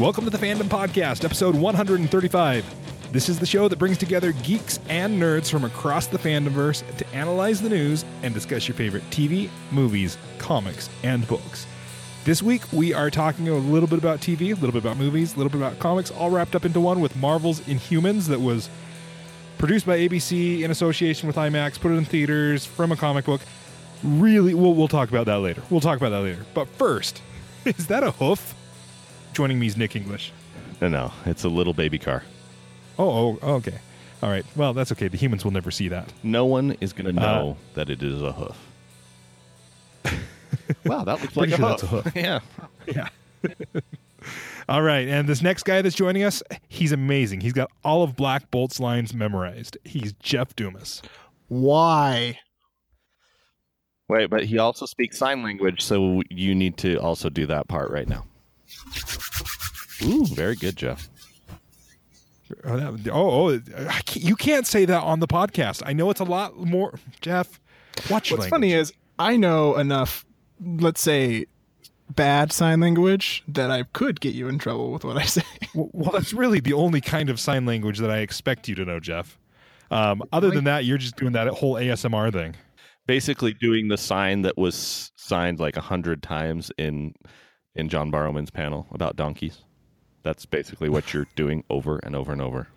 Welcome to the Fandom Podcast, episode 135. This is the show that brings together geeks and nerds from across the fandomverse to analyze the news and discuss your favorite TV, movies, comics, and books. This week, we are talking a little bit about TV, a little bit about movies, a little bit about comics, all wrapped up into one with Marvel's Inhumans that was produced by ABC in association with IMAX, put it in theaters from a comic book. Really, we'll, we'll talk about that later. We'll talk about that later. But first, is that a hoof? Joining me is Nick English. No, no, it's a little baby car. Oh, oh, okay. All right. Well, that's okay. The humans will never see that. No one is going to uh, know that it is a hoof. wow, that looks like Pretty a sure hoof. that's a hoof. yeah. Yeah. All right. And this next guy that's joining us, he's amazing. He's got all of Black Bolt's lines memorized. He's Jeff Dumas. Why? Wait, but he also speaks sign language, so you need to also do that part right now. Ooh, very good, Jeff. Oh, that, oh, oh I can't, you can't say that on the podcast. I know it's a lot more. Jeff, watch What's language. funny is I know enough, let's say, bad sign language that I could get you in trouble with what I say. Well, well, that's really the only kind of sign language that I expect you to know, Jeff. Um, other than that, you're just doing that whole ASMR thing. Basically, doing the sign that was signed like a hundred times in in John Barrowman's panel about donkeys. That's basically what you're doing over and over and over.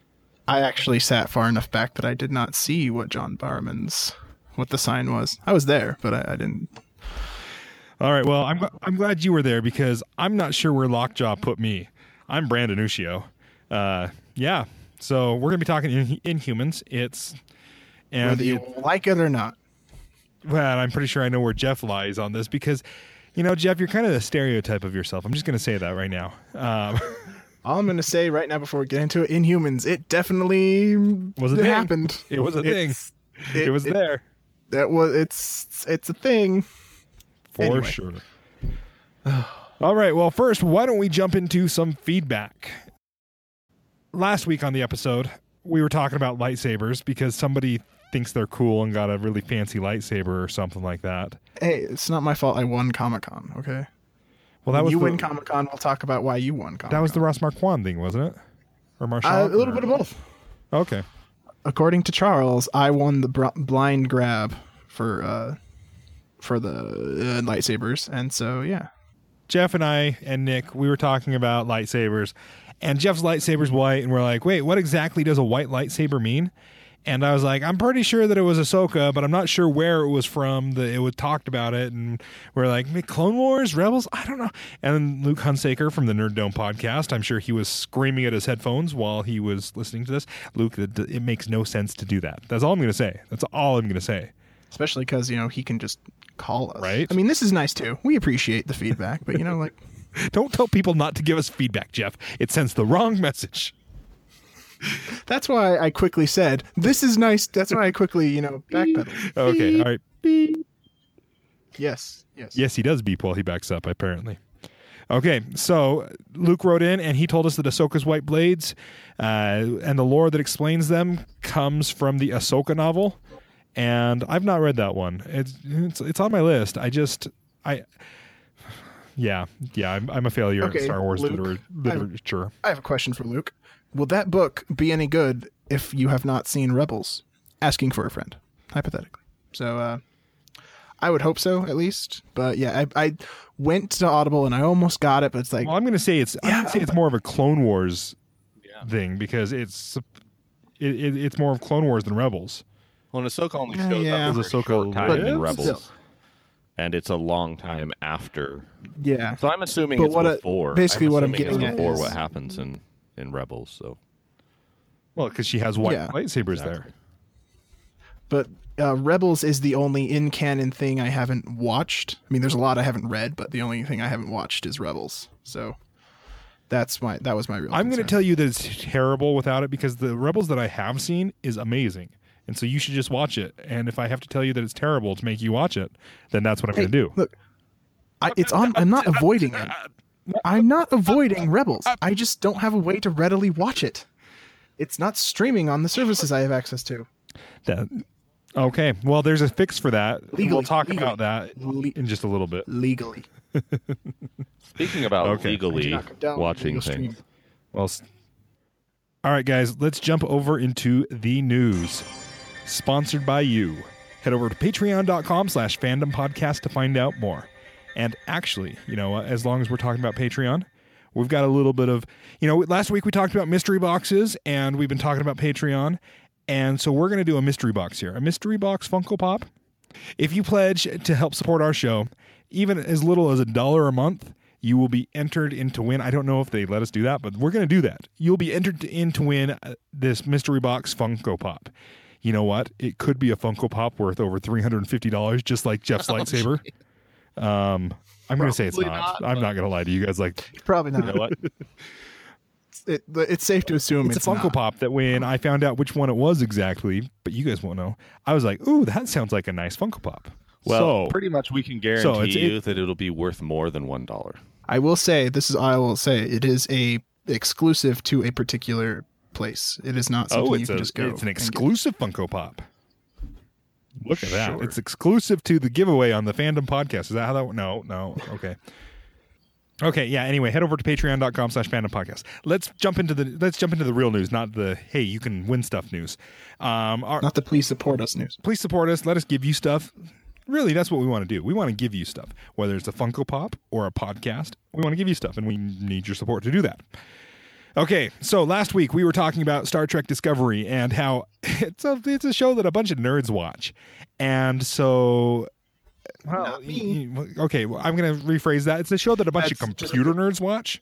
I actually sat far enough back that I did not see what John Barrowman's what the sign was. I was there, but I, I didn't. All right. Well, I'm I'm glad you were there because I'm not sure where Lockjaw put me. I'm Brandon Ushio. Uh, yeah. So we're gonna be talking in, Inhumans. It's and Whether you it- like it or not. well, I'm pretty sure I know where Jeff lies on this because, you know, Jeff, you're kind of the stereotype of yourself. I'm just gonna say that right now. Um, All I'm going to say right now before we get into it, Inhumans, it definitely Was a it happened. it was a thing. It's- It, was there That was it's it's a thing. for Anyway. sure. All right. Well, first, why don't we jump into some feedback? Last week on the episode, we were talking about lightsabers because somebody thinks they're cool and got a really fancy lightsaber or something like that. Hey, it's not my fault. I won Comic Con. Okay. Well, that When was you the, win Comic Con. We'll talk about why you won Comic that was the Ross Marquand thing, wasn't it? Or Marshall? uh, a little bit of both. Okay. According to Charles, I won the br- blind grab for uh for the uh, lightsabers, and so yeah. Jeff and I and Nick, we were talking about lightsabers, and Jeff's lightsaber's white, and we're like, wait, what exactly does a white lightsaber mean? And I was like, I'm pretty sure that it was Ahsoka, but I'm not sure where it was from. That it was talked about it, and we're like, "Maybe Clone Wars, Rebels, I don't know. And then Luke Hunsaker from the Nerd Dome podcast, I'm sure he was screaming at his headphones while he was listening to this. Luke, it, it makes no sense to do that. That's all I'm going to say. That's all I'm going to say. Especially because you know he can just call us. Right. I mean, this is nice too. We appreciate the feedback, but you know, like Don't tell people not to give us feedback, Jeff. It sends the wrong message. that's why I quickly said this is nice. That's why I quickly you know backpedaled. Okay, all right. Beep. Yes. Yes. Yes, he does beep while he backs up, apparently. Okay, so Luke wrote in and he told us that Ahsoka's white blades uh, and the lore that explains them comes from the Ahsoka novel. And I've not read that one. It's it's, it's on my list. I just I yeah yeah I'm, I'm a failure Okay, at Star Wars Luke, liter- I've- literature. I have a question for Luke. Will that book be any good if you have not seen Rebels? Asking for a friend, hypothetically. So, uh, I would hope so, at least. But yeah, I, I went to Audible and I almost got it, but it's like, Well, I'm going to say it's Yeah, gonna say it's more of a Clone Wars thing because it's it, it, it's more of Clone Wars than Rebels. Well, and Ahsoka only Uh, shows yeah. up for a Ahsoka short time But in still. Rebels, and it's a long time after. yeah. So I'm assuming But it's what I- before. basically what I'm assuming it's getting at before is- what happens in in Rebels. So Well, because she has white Yeah. lightsabers Exactly. there. But uh, Rebels is the only in canon thing I haven't watched. I mean, there's a lot I haven't read, but the only thing I haven't watched is Rebels. So that's my that was my real. I'm going to tell you that it's terrible without it because the Rebels that I have seen is amazing. And so you should just watch it. And if I have to tell you that it's terrible to make you watch it, then that's what I'm Hey, going to do. Look, I, it's on. I'm not avoiding it. I'm not avoiding Rebels. I just don't have a way to readily watch it. It's not streaming on the services I have access to. That Okay. Well, there's a fix for that. we'll talk legally. about that Le- in just a little bit. legally. Speaking about Okay. Legally watching legal things. Well, all right, guys, let's jump over into the news. Sponsored by you. Head over to patreon.com slash fandom podcast to find out more. And actually, you know, as long as we're talking about Patreon, we've got a little bit of, you know, last week we talked about mystery boxes and we've been talking about Patreon. And so we're going to do a mystery box here, a mystery box Funko Pop. If you pledge to help support our show, even as little as a dollar a month, you will be entered in to win. I don't know if they let us do that, but we're going to do that. You'll be entered in to win uh, this mystery box Funko Pop. You know what? It could be a Funko Pop worth over three hundred and fifty dollars, just like Jeff's lightsaber. Um, I'm going to say it's not. not, I'm not going to lie to you guys. Like, Probably not. you know what? It, it's safe to assume it's, it's, a Funko not. Pop that when I found out which one it was exactly, but you guys won't know. I was like, "Ooh, that sounds like a nice Funko Pop." Well, so, pretty much we can guarantee so it's- you that it'll be worth more than one dollar. I will say this is I will say it is a exclusive to a particular place. It is not something oh, you can a, just go. it's an exclusive Funko Pop. Look at that! It's exclusive to the giveaway on the Fandom Podcast. Is that how that? No, no. Okay. Okay, yeah. Anyway, head over to patreon.com slash fandom podcast. Let's jump into the let's jump into the real news, not the hey, you can win stuff news. Um our, Not the please support us news. please support us. Let us give you stuff. Really, that's what we want to do. We want to give you stuff, whether it's a Funko Pop or a podcast. We want to give you stuff, and we need your support to do that. Okay, so last week we were talking about Star Trek Discovery and how it's a it's a show that a bunch of nerds watch, and so. Well, Not me. y- y- okay, well, I'm going to rephrase that. It's a show that a bunch of That's just- computer nerds watch,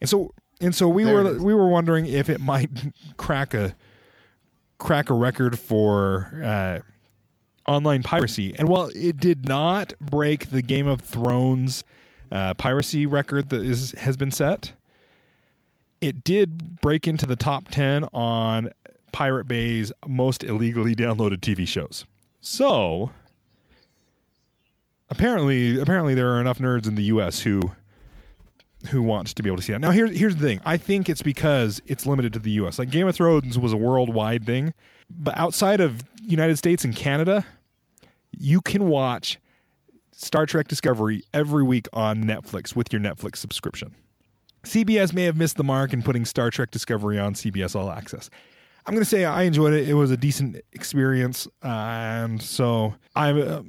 and so and so we There were we were wondering if it might crack a crack a record for uh, online piracy. And while it did not break the Game of Thrones uh, piracy record that is has been set, it did break into the top ten on Pirate Bay's most illegally downloaded TV shows. So apparently, apparently there are enough nerds in the U.S. who who wants to be able to see that. Now here's here's the thing. I think it's because it's limited to the US. Like Game of Thrones was a worldwide thing, but outside of United States and Canada, you can watch Star Trek Discovery every week on Netflix with your Netflix subscription. CBS may have missed the mark in putting Star Trek Discovery on CBS All Access. I'm going to say I enjoyed it. It was a decent experience, uh, and so I'm. Uh,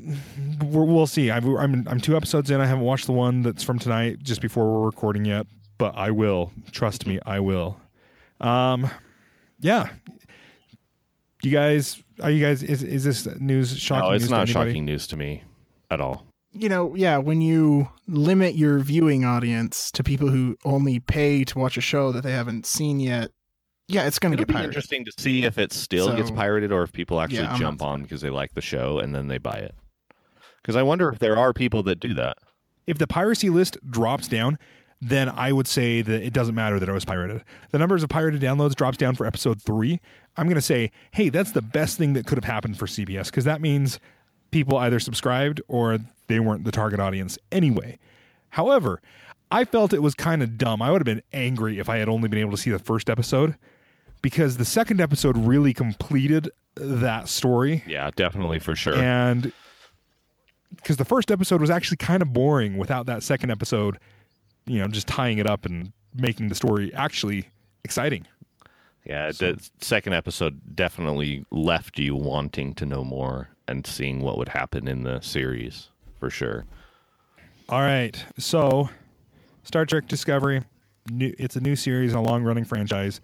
we're, we'll see. I've, I'm I'm two episodes in. I haven't watched the one that's from tonight, just before we're recording yet, but I will. Trust me, I will. Um, yeah. You guys, are you guys? Is is this news shocking? No, it's news not shocking news to me at all. You know, yeah, when you limit your viewing audience to people who only pay to watch a show that they haven't seen yet, yeah, it's going to It'll get be pirated. interesting to see if it still gets pirated or if people actually Yeah, jump on because they like the show and then they buy it. Because I wonder if there are people that do that. if the piracy list drops down, then I would say that it doesn't matter that it was pirated. The numbers of pirated downloads drops down for episode three. I'm going to say, hey, that's the best thing that could have happened for CBS because that means people either subscribed or they weren't the target audience anyway. However, I felt it was kind of dumb. I would have been angry if I had only been able to see the first episode because the second episode really completed that story Yeah, definitely for sure. and because the first episode was actually kind of boring without that second episode you know just tying it up and making the story actually exciting Yeah, the second episode definitely left you wanting to know more and seeing what would happen in the series for sure. all right so star trek discovery new, it's a new series and a long-running franchise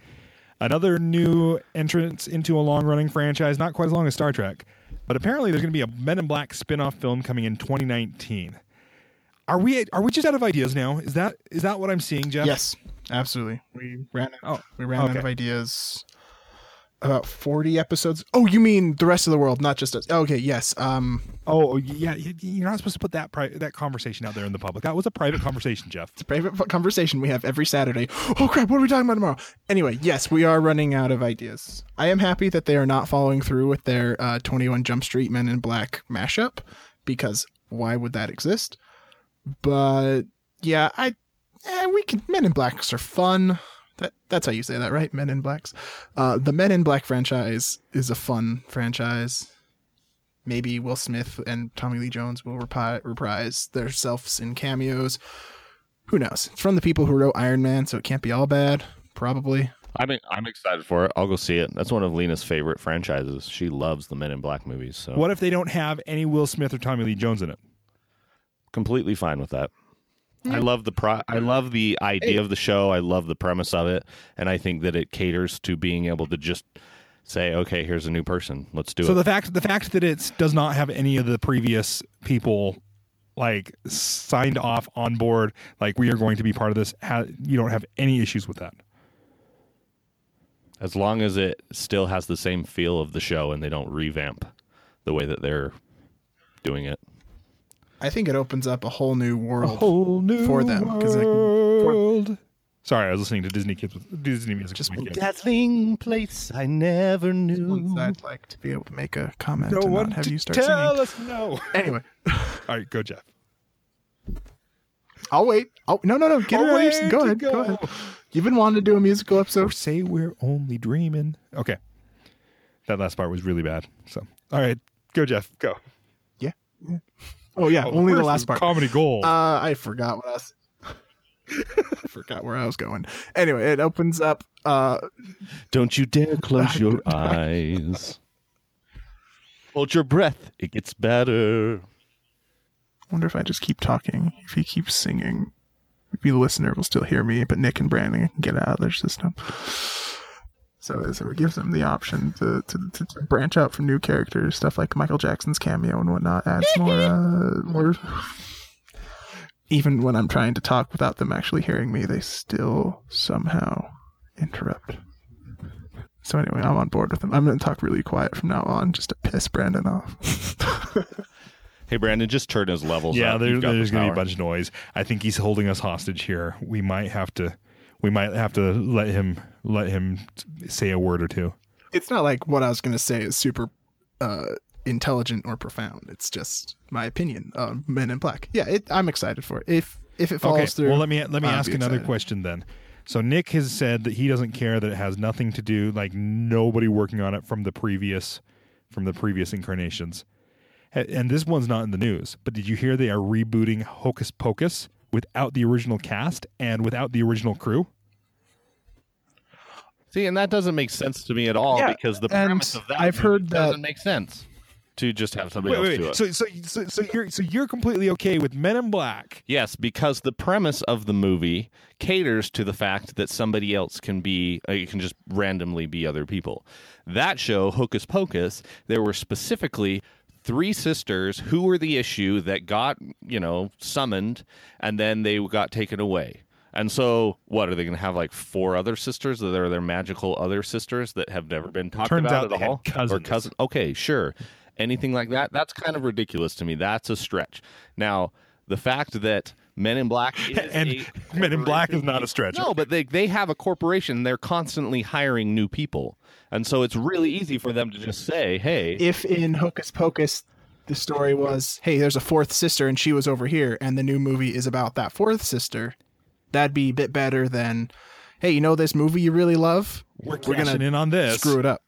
another new entrance into a long-running franchise not quite as long as star trek but apparently there's going to be a men in black spin-off film coming in 2019 are we are we just out of ideas now is that is that what i'm seeing jeff Yes, absolutely. We ran out, Oh, we ran out of ideas. About forty episodes. Oh, you mean the rest of the world, not just us? Okay, yes. Um, Oh yeah, you're not supposed to put that pri- that conversation out there in the public. That was a private conversation, Jeff. it's a private conversation we have every Saturday. Oh crap! What are we talking about tomorrow? Anyway, yes, we are running out of ideas. I am happy that they are not following through with their uh, Twenty One Jump Street Men in Black mashup, because why would that exist? But yeah, I eh, we can Men in Blacks are fun. That that's how you say that, right? Men in Blacks. Uh, the Men in Black franchise is a fun franchise. maybe Will Smith and Tommy Lee Jones will repi- reprise their selves in cameos. Who knows? It's from the people who wrote Iron Man, so it can't be all bad. Probably. I'm I'm excited for it. I'll go see it. That's one of Lena's favorite franchises. She loves the Men in Black movies. So What if they don't have any Will Smith or Tommy Lee Jones in it? completely fine with that. I love the pro- I love the idea of the show. I love the premise of it, and I think that it caters to being able to just say, "Okay, here's a new person. Let's do So it." So the fact the fact that it does not have any of the previous people like signed off on board, like we are going to be part of this, ha- you don't have any issues with that. as long as it still has the same feel of the show and they don't revamp the way that they're doing it. I think it opens up a whole new world. whole new for them, 'cause, like, world. Sorry, I was listening to Disney kids with Disney music. Just with my one. Dazzling place I never knew. I'd like to be able to make a comment No and one not have you start tell singing. us no. Anyway, All right, go Jeff. I'll wait. Oh no, no, no! Get it I'll out of your- wait Go ahead. Go. go. ahead. You've been wanting to do a musical episode. Say we're only dreaming. Okay, that last part was really bad. So, all right, go Jeff. Go. Yeah. yeah. Oh yeah, only the First last part. Comedy gold. Uh, I forgot what I was. I forgot where I was going. Anyway, it opens up. Uh, Don't you dare close your eyes. Hold your breath. It gets better. wonder if I just keep talking. If he keeps singing, maybe the listener will still hear me, but Nick and Brandon can get out of their system. So, so it gives them the option to, to, to, to branch out from new characters, stuff like Michael Jackson's cameo and whatnot. Adds more, uh, more. Even when I'm trying to talk without them actually hearing me, they still somehow interrupt. So anyway, I'm on board with them. I'm going to talk really quiet from now on, just to piss Brandon off. Hey, Brandon, just turn his levels yeah, up. there, You've the there's going to be a bunch of noise. I think he's holding us hostage here. We might have to, we might have to let him let him say a word or two. it's not like what I was going to say is super uh, intelligent or profound. It's just my opinion on Men in Black. Yeah, it, I'm excited for it. If if it falls Okay, through, well let me let me I'd ask another excited. question then. So Nick has said that he doesn't care that it has nothing to do like nobody working on it from the previous from the previous incarnations. And this one's not in the news, but did you hear they are rebooting Hocus Pocus without the original cast and without the original crew? See, and that doesn't make sense to me at all Yeah, because the and premise of that I've heard that- doesn't make sense to just have somebody else do it. So, so so so you're so you're completely okay with Men in Black? Yes, because the premise of the movie caters to the fact that somebody else can be, uh, you can just randomly be other people. That show, Hocus Pocus, there were specifically three sisters who were the issue that got, you know, summoned and then they got taken away. And so, what are they going to have like four other sisters that are their magical other sisters that have never been talked Turns about out at they had all? Or cousin? Okay, sure. Anything like that? That's kind of ridiculous to me. That's a stretch. Now, the fact that Men in Black is And a Men in Black is not a stretch. no, but they they have a corporation. They're constantly hiring new people, and so it's really easy for them to just say, "Hey, if in Hocus Pocus the story was, hey, there's a fourth sister and she was over here, and the new movie is about that fourth sister, that'd be a bit better than, hey, you know this movie you really love? We're, We're gonna cashing in on this. Screw it up.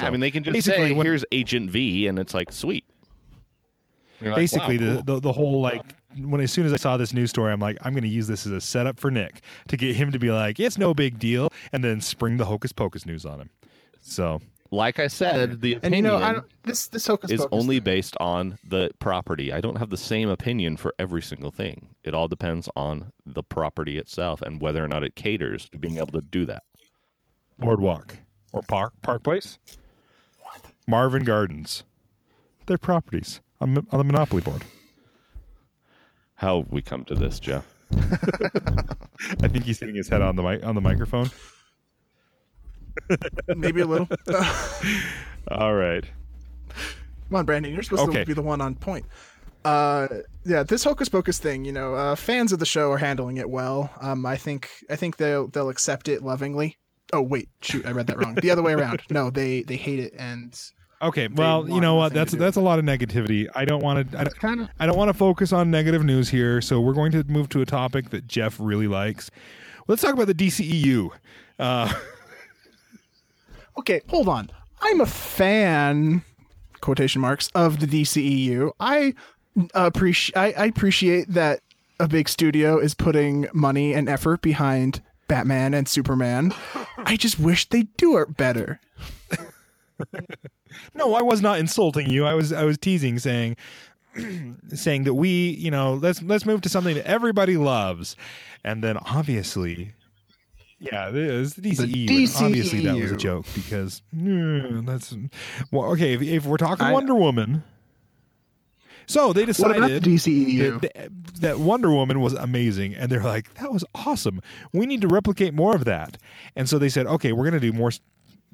I mean, they can just Basically, say, when- "Here's Agent V," and it's like, sweet. Like, basically wow, the, the the whole like when as soon as I saw this news story, I'm like, I'm going to use this as a setup for Nick to get him to be like, it's no big deal, and then spring the hocus pocus news on him. So like I said, the And you opinion know, I don't, this this Hocus is only thing- based on the property. I don't have the same opinion for every single thing. It all depends on the property itself and whether or not it caters to being able to do that. boardwalk or park Park Place, Marvin Gardens, they're properties on, on the Monopoly board. How have we come to this, Jeff? I think he's hitting his head on the mic on the microphone. Maybe a little. All right. Come on, Brandon, you're supposed Okay. to be the one on point. Uh, yeah, this Hocus Pocus thing, you know, uh, fans of the show are handling it well. Um, I think I think they'll they'll accept it lovingly. Oh wait, shoot, I read that wrong. The other way around. No, they they hate it and Okay. Well, you know what? That's that's a lot of negativity. I don't want to. I don't, kind of I don't want to focus on negative news here, so we're going to move to a topic that Jeff really likes. Let's talk about the DCEU. Uh, okay. Hold on, I'm a fan, quotation marks of the DCEU. I appreciate I, I appreciate that a big studio is putting money and effort behind Batman and Superman. I just wish they'd do it better. No, I was not insulting you. I was I was teasing, saying saying that we, you know, let's let's move to something that everybody loves, and then obviously, yeah, it is the DCEU. The and obviously, that was a joke because mm, that's well, okay. If, if we're talking I- Wonder Woman, so they the decided DCEU? that, that Wonder Woman was amazing, and they're like, "That was awesome. We need to replicate more of that." And so they said, "Okay, we're going to do more."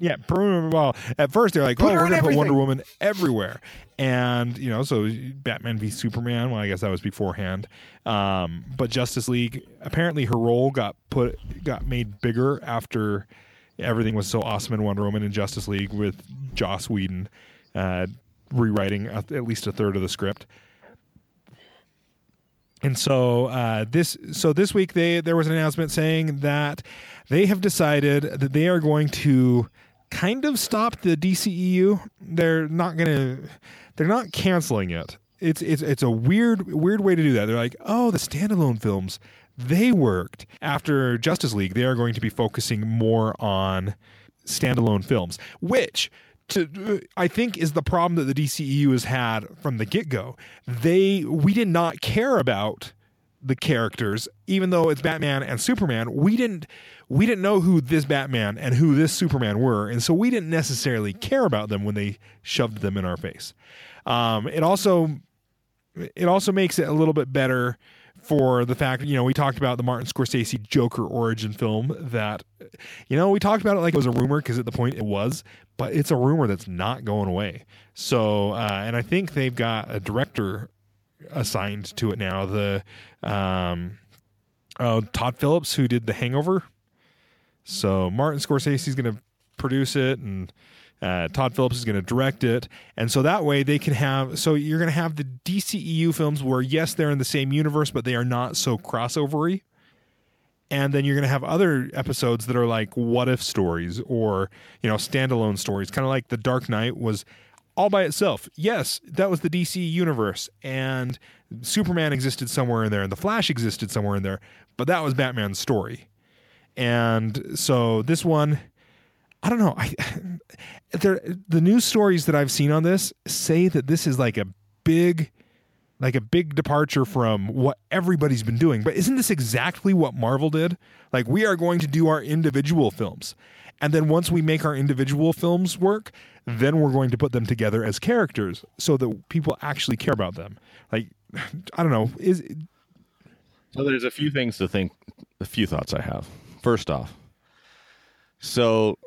Yeah, blah, blah. at first they're like, Put "Oh, we're going to put Wonder. Woman everywhere," and you know, so Batman v Superman. Well, I guess that was beforehand, um, but Justice League. Apparently, her role got put got made bigger after everything was so awesome in Wonder Woman and Justice League with Joss Whedon uh, rewriting at least a third of the script. And so uh, this so this week they there was an announcement saying that they have decided that they are going to kind of stop the DCEU. They're not to they're not canceling it. It's it's it's a weird weird way to do that. They're like, "Oh, the standalone films they worked." After Justice League, they are going to be focusing more on standalone films, which to, I think is the problem that the DCEU has had from the get go. They we did not care about the characters, even though it's Batman and Superman. We didn't we didn't know who this Batman and who this Superman were, and so we didn't necessarily care about them when they shoved them in our face. Um, it also it also makes it a little bit better for the fact you know we talked about the Martin Scorsese Joker origin film that you know we talked about it like it was a rumor because at the point it was but it's a rumor that's not going away so uh, and I think they've got a director assigned to it now the um oh Todd Phillips who did The Hangover so Martin Scorsese's going to produce it and uh, Todd Phillips is going to direct it, and so that way they can have. So you're going to have the DCEU films where yes, they're in the same universe, but they are not so crossovery. And then you're going to have other episodes that are like what if stories or you know standalone stories, kind of like The Dark Knight was all by itself. Yes, that was the DC universe, and Superman existed somewhere in there, and the Flash existed somewhere in there, but that was Batman's story. And so this one, I don't know. I there the news stories that I've seen on this say that this is like a big like a big departure from what everybody's been doing. But isn't this exactly what Marvel did? Like we are going to do our individual films. And then once we make our individual films work, then we're going to put them together as characters so that people actually care about them. Like I don't know, is So there's a few things to think, a few thoughts I have. First off, so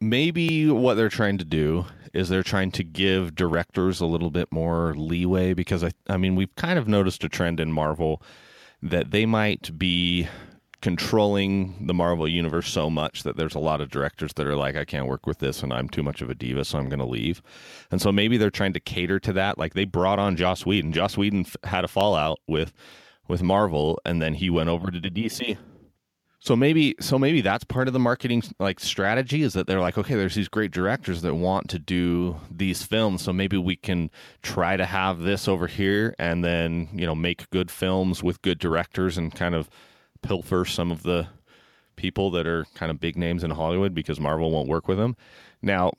maybe what they're trying to do is they're trying to give directors a little bit more leeway because I I mean we've kind of noticed a trend in Marvel that they might be controlling the Marvel universe so much that there's a lot of directors that are like I can't work with this and I'm too much of a diva so I'm going to leave. And so maybe they're trying to cater to that like they brought on Joss Whedon. Joss Whedon f- had a fallout with with Marvel and then he went over to the DC. So maybe so maybe that's part of the marketing like strategy is that they're like okay there's these great directors that want to do these films so maybe we can try to have this over here and then you know make good films with good directors and kind of pilfer some of the people that are kind of big names in Hollywood because Marvel won't work with them. Now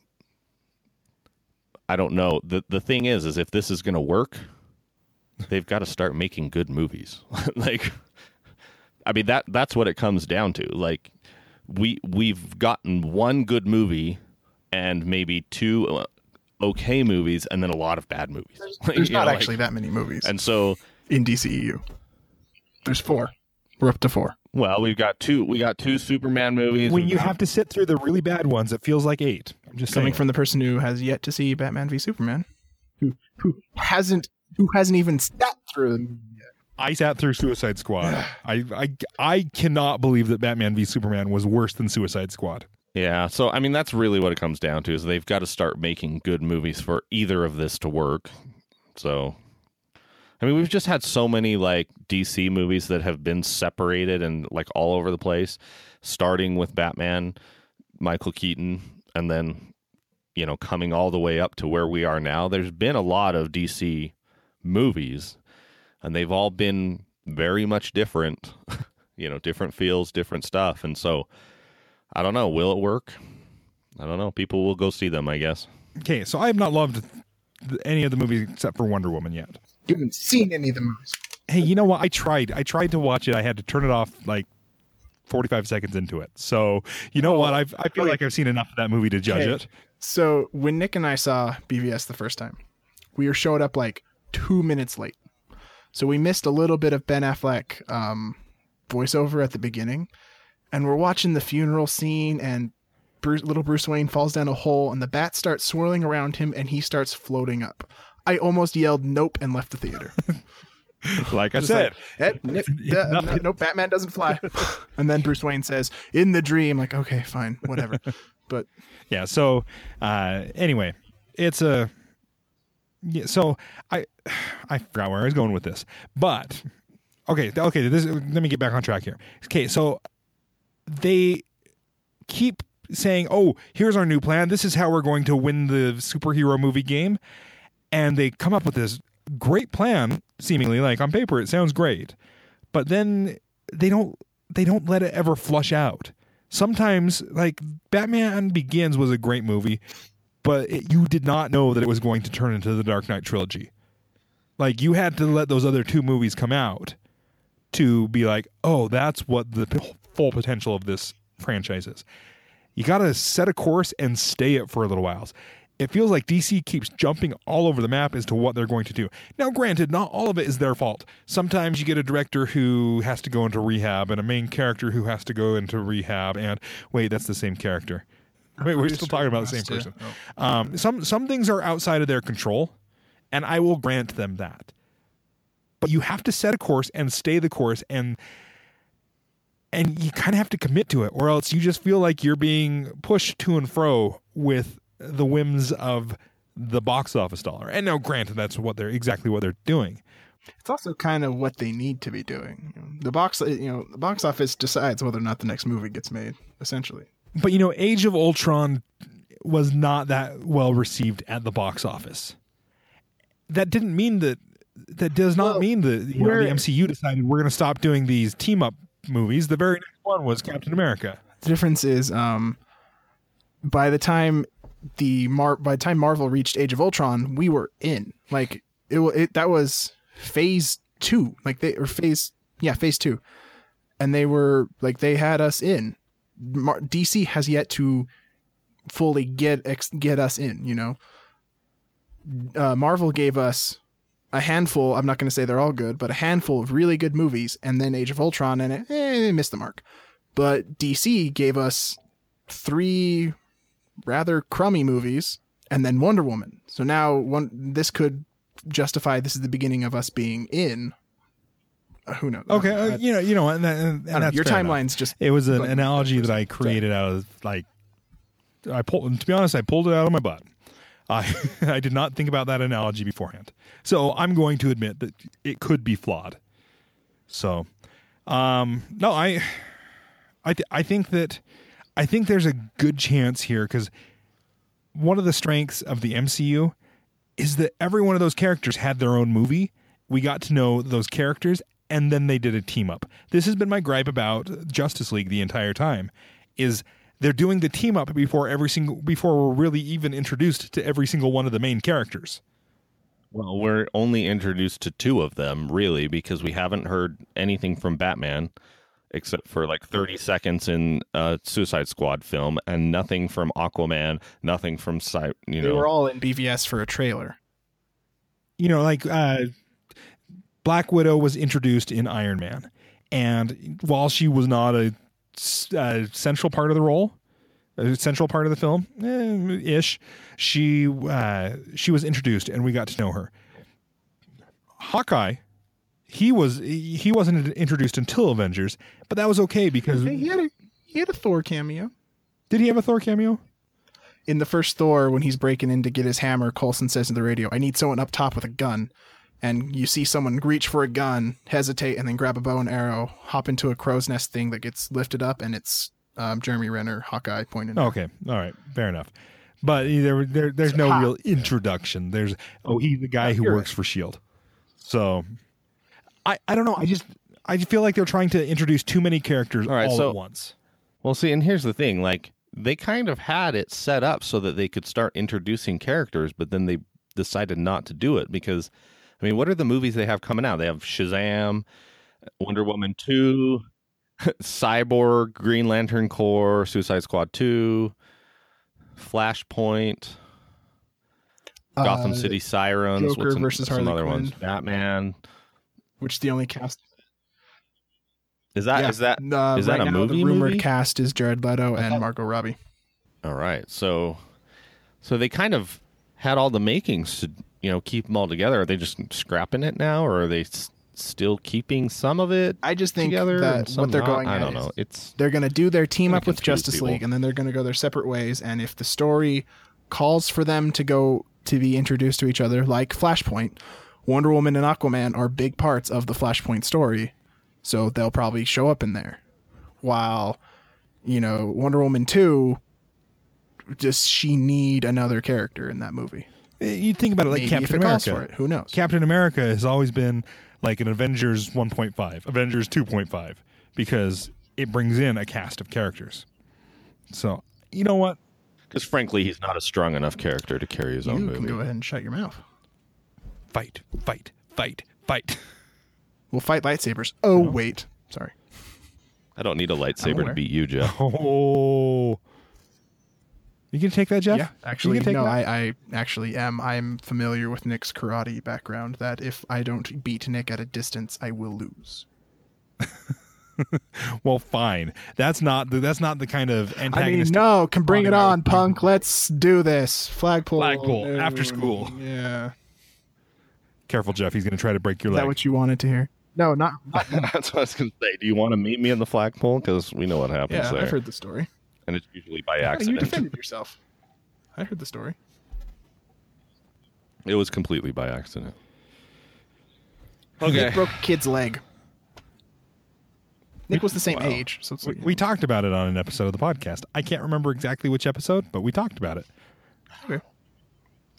I don't know. The the thing is is if this is going to work they've got to start making good movies. like I mean that that's what it comes down to. Like we we've gotten one good movie and maybe two uh, okay movies and then a lot of bad movies. Like, There's not know, like- actually that many movies and so in DCEU. There's four. We're up to four. well, we've got two we got two Superman movies. when you got- have to sit through the really bad ones, it feels like eight. I'm just Coming saying. from the person who has yet to see Batman v Superman, who who hasn't who hasn't even sat through them. I sat through Suicide Squad. I, I I cannot believe that Batman v Superman was worse than Suicide Squad. Yeah, so I mean that's really what it comes down to is they've got to start making good movies for either of this to work. So I mean we've just had so many like DC movies that have been separated and like all over the place, starting with Batman, Michael Keaton, and then you know, coming all the way up to where we are now, there's been a lot of DC movies, and they've all been very much different. you know, different feels, different stuff, and so I don't know. Will it work? I don't know. People will go see them, I guess. Okay, so I have not loved any of the movies except for Wonder Woman yet. You haven't seen any of the movies. Hey, you know what? I tried. I tried to watch it. I had to turn it off like 45 seconds into it. So, you know what? I've, I feel like I've seen enough of that movie to judge Okay. it. So when Nick and I saw BVS the first time, we were showed up like two minutes late. So we missed a little bit of Ben Affleck um, voiceover at the beginning, and we're watching the funeral scene, and Bruce, little Bruce Wayne falls down a hole, and the bat starts swirling around him, and he starts floating up. I almost yelled "Nope" and left the theater. Like I Just said, like, "Eh, Nick, uh, nothing. no, Batman doesn't fly. and then Bruce Wayne says, "In the dream." Like, okay, fine, whatever. But yeah. So, uh, anyway, it's a. Yeah, so I, I forgot where I was going with this, but okay, okay. This let me get back on track here. Okay, so they keep saying, "Oh, here's our new plan. This is how we're going to win the superhero movie game," and they come up with this great plan. Seemingly, like on paper, it sounds great, but then they don't they don't let it ever flush out. Sometimes, like Batman Begins was a great movie, but it, you did not know that it was going to turn into the Dark Knight trilogy. Like you had to let those other two movies come out to be like, oh, that's what the p- full potential of this franchise is. You got to set a course and stay it for a little while. It feels like DC keeps jumping all over the map as to what they're going to do. Now, granted, not all of it is their fault. Sometimes you get a director who has to go into rehab and a main character who has to go into rehab. And wait, that's the same character. Wait, we're still talking about the same person. Um, some some things are outside of their control, and I will grant them that. But you have to set a course and stay the course, and and you kind of have to commit to it, or else you just feel like you're being pushed to and fro with the whims of the box office dollar. And now, granted, that's what they're exactly what they're doing. It's also kind of what they need to be doing. The box, you know, the box office decides whether or not the next movie gets made. Essentially, But you know, Age of Ultron was not that well received at the box office. That didn't mean that. That does not Well, mean that you know, the MCU decided we're going to stop doing these team up movies. The very next one was Captain America. the difference is, um, by the time the Mar- by the time Marvel reached Age of Ultron, we were in. Like it, it that was Phase two, like they or Phase yeah Phase two, and they were like they had us in. Mar- DC has yet to fully get ex- get us in. You know, uh, Marvel gave us a handful. I'm not going to say they're all good, but a handful of really good movies, and then Age of Ultron, and it eh, missed the mark. But DC gave us three rather crummy movies, and then Wonder Woman. So now one this could justify this is the beginning of us being in. Uh, who knows? Okay, Uh, you know, you know, and, and, and know, your fair enough. timeline's just It was an analogy that I created out of like I pulled. To be honest, I pulled it out of my butt. I I did not think about that analogy beforehand, so I'm going to admit that it could be flawed. So, um, no, I I th- I think that I think there's a good chance here because one of the strengths of the MCU is that every one of those characters had their own movie. We got to know those characters and then they did a team up. This has been my gripe about Justice League the entire time is they're doing the team up before every single before we're really even introduced to every single one of the main characters. Well, we're only introduced to two of them, really, because we haven't heard anything from Batman except for like 30 seconds in a Suicide Squad film and nothing from Aquaman, nothing from, Cy- you know. they know. were all in BVS for a trailer. You know, like uh Black Widow was introduced in Iron Man and while she was not a uh, central part of the role, a central part of the film, eh, ish, she uh, she was introduced and we got to know her. Hawkeye, he was he wasn't introduced until Avengers, but that was okay because he had a he had a Thor cameo. did he have a Thor cameo? in the first Thor, when he's breaking in to get his hammer, Coulson says to the radio, I need someone up top with a gun. And you see someone reach for a gun, hesitate, and then grab a bow and arrow, hop into a crow's nest thing that gets lifted up, and it's um, Jeremy Renner, Hawkeye, pointing. Okay, all right, fair enough. but there, there there's no Ha. real introduction. There's oh he's the guy who works for Shield. So I I don't know. I just I feel like they're trying to introduce too many characters all, All right, so- at once. Well, see, and here's the thing: like they kind of had it set up so that they could start introducing characters, but then they decided not to do it because, I mean, what are the movies they have coming out? They have Shazam, Wonder Woman two, Cyborg, Green Lantern Corps, Suicide Squad two, Flashpoint, Gotham Uh, City Sirens, Joker what's an- versus some Harley other ones? Quinn. Batman. Which is the only cast. Is that is Yeah. that Uh, is that a now, movie The rumored movie? cast is Jared Leto and Margot Robbie. All right. So so they kind of had all the makings to, you know, keep them all together. Are they just scrapping it now or are they s- still keeping some of it I just think together that what they're not? going I don't is know. It's they're going to do their team up with Justice people. League, and then they're going to go their separate ways. And if the story calls for them to go to be introduced to each other, like Flashpoint, Wonder Woman and Aquaman are big parts of the Flashpoint story, so they'll probably show up in there. While, you know, Wonder Woman two, does she need another character in that movie? Eh, you think about it like Maybe Captain it America. for it, who knows? Captain America has always been like an Avengers 1.5, Avengers 2.5, because it brings in a cast of characters. So, you know what? because frankly, he's not a strong enough character to carry his own you can movie. go ahead and shut your mouth. Fight, fight, fight, fight. We'll fight lightsabers. Oh wait, sorry. I don't need a lightsaber to beat you, Jeff. Oh. You can take that, Jeff? Yeah, actually, you can take no, that? I, I actually am. I'm familiar with Nick's karate background. That if I don't beat Nick at a distance, I will lose. Well, fine. That's not the, that's not the kind of antagonist. I mean, antagonist. no, can bring it on, punk. Let's do this. Flagpole. Flagpole, no, after uh, school. Yeah. Careful, Jeff. He's going to try to break your Is leg. that what you wanted to hear? No, not. not That's what I was going to say. Do you want to meet me in the flagpole? Because we know what happens yeah, there, I've heard the story. and it's usually by You accident. defended yourself. I heard the story. It was completely by accident. Nick broke kid's leg. Nick was the same Wow. age, so it's we, like, we talked about it on an episode of the podcast. I can't remember exactly which episode, but we talked about it. okay.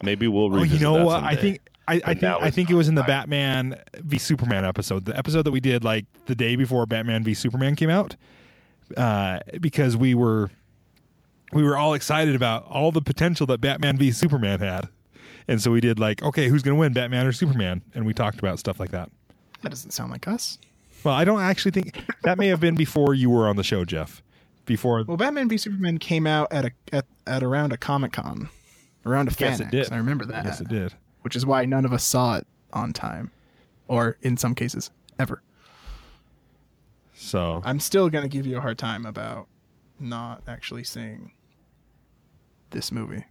Maybe we'll Oh, you know that what? I think I, I think I think it was in the Batman v Superman episode, the episode that we did like the day before Batman v Superman came out, uh, because we were we were all excited about all the potential that Batman v Superman had, and so we did like, okay, who's going to win, Batman or Superman? And we talked about stuff like that. That doesn't sound like us. Well, I don't actually think that may have been before you were on the show, Jeff. Before Well, Batman v Superman came out at a at, at around a Comic Con, around a fan. yes, it did. I remember that. Yes, it did. Which is why none of us saw it on time, or in some cases, ever. So I'm still gonna give you a hard time about not actually seeing this movie,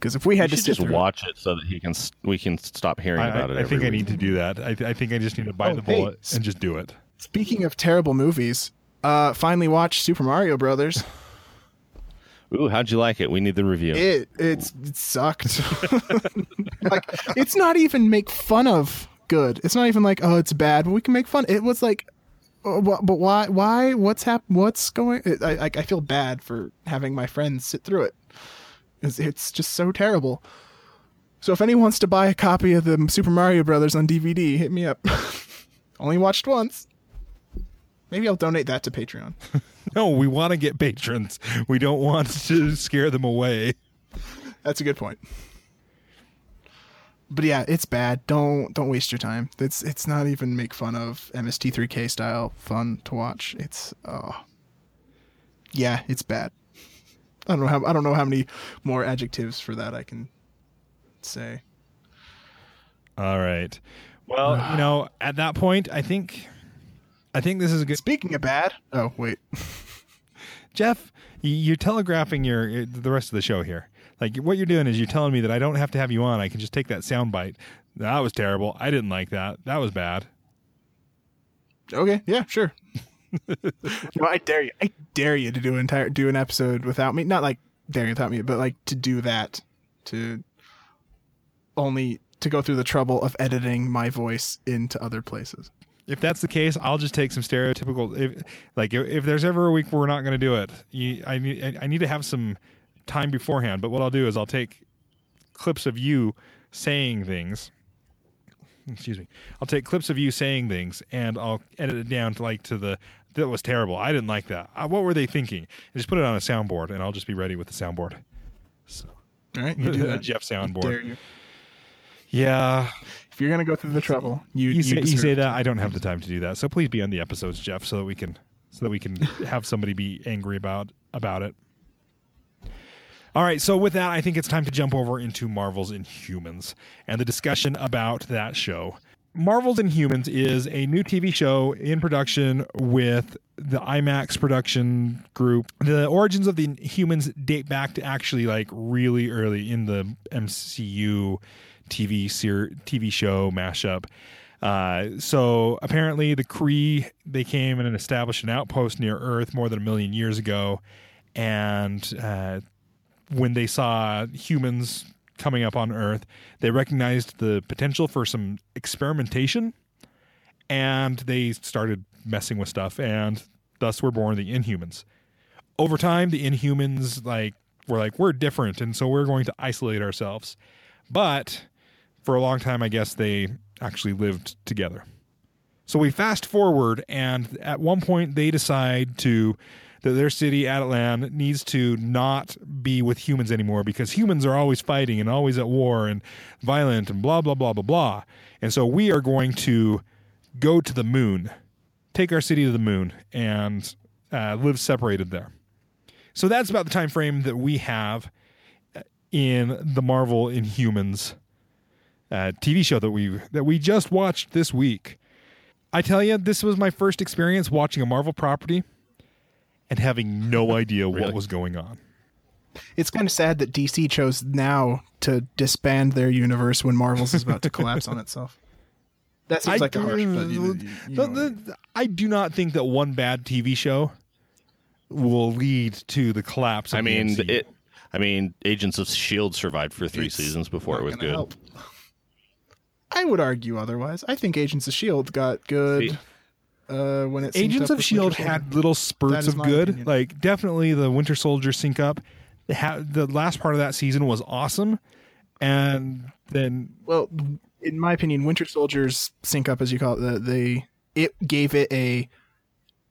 because if we You had to sit just through watch it so that he can we can stop hearing I, about it. I, I every think I week. need to do that. I, th- I think I just need to bite Oh, the hey, bullet and just do it. Speaking of terrible movies, uh, finally watched Super Mario Brothers. Ooh, how'd you like it? We need the review. It it's it sucked. like it's not even make fun of good. It's not even like oh it's bad, but we can make fun. It was like, oh, but why? Why? What's hap- What's going? I I I feel bad for having my friends sit through it. It's, it's just so terrible. So if anyone wants to buy a copy of the Super Mario Brothers on DVD, hit me up. Only watched once. Maybe I'll donate that to Patreon. No, we want to get patrons. We don't want to scare them away. That's a good point. But yeah, it's bad. Don't don't waste your time. It's it's not even make fun of MST3K style fun to watch. It's oh yeah, it's bad. I don't know how I don't know how many more adjectives for that I can say. All right. Well, you know, at that point, I think, I think this is a good. Speaking of bad, oh wait, Jeff, you're telegraphing your your- the rest of the show here. Like what you're doing is you're telling me that I don't have to have you on. I can just take that sound bite. That was terrible. I didn't like that. That was bad. okay, yeah, sure. no, I dare you. I dare you to do an entire do an episode without me. Not like dare you without me, but like to do that to only to go through the trouble of editing my voice into other places. If that's the case, I'll just take some stereotypical. If, like if, if there's ever a week where we're not going to do it, you, I need I need to have some time beforehand. But what I'll do is I'll take clips of you saying things. Excuse me. I'll take clips of you saying things and I'll edit it down to like to the that was terrible. I didn't like that. Uh, what were they thinking? And just put it on a soundboard, and I'll just be ready with the soundboard. So All right, you do that. Jeff soundboard. Dare you. Yeah, If you're gonna go through the trouble, you you say, you say that. I don't have the time to do that. So please be on the episodes, Jeff, so that we can so that we can have somebody be angry about about it. All right, so with that, I think it's time to jump over into Marvel's Inhumans and the discussion about that show. Marvel's Inhumans is a new TV show in production with the IMAX production group. The origins of the Inhumans date back to actually like really early in the MCU TV ser- TV show mashup. Uh, so apparently, the Kree they came and established an outpost near Earth more than a million years ago, and uh, when they saw humans coming up on Earth, they recognized the potential for some experimentation, and they started messing with stuff, and thus were born the Inhumans. Over time, the Inhumans like were like we're different, and so we're going to isolate ourselves. But for a long time, I guess they actually lived together. So we fast forward, and at one point they decide to that their city, Attilan, needs to not be with humans anymore because humans are always fighting and always at war and violent and blah blah blah blah blah. And so we are going to go to the moon, take our city to the moon, and uh, live separated there. So that's about the time frame that we have in the Marvel Inhumans uh, TV show that we that we just watched this week. I tell you, this was my first experience watching a Marvel property and having no idea what was going on. It's kind of sad that DC chose now to disband their universe when Marvel's is about to collapse on itself. That seems like a harsh, but you, you- you The- the- I do not think that one bad TV show will lead to the collapse. Of I the mean, MCU. it. I mean, Agents of Shield survived for three It's seasons before it was good. help. I would argue otherwise. I think Agents of Shield got good See- uh, when it Agents of Shield had little spurts of good. opinion. Like definitely the Winter Soldier sync up. The, ha- the last part of that season was awesome, and then well, in my opinion, Winter Soldier's sync up, as you call it, the, they it gave it a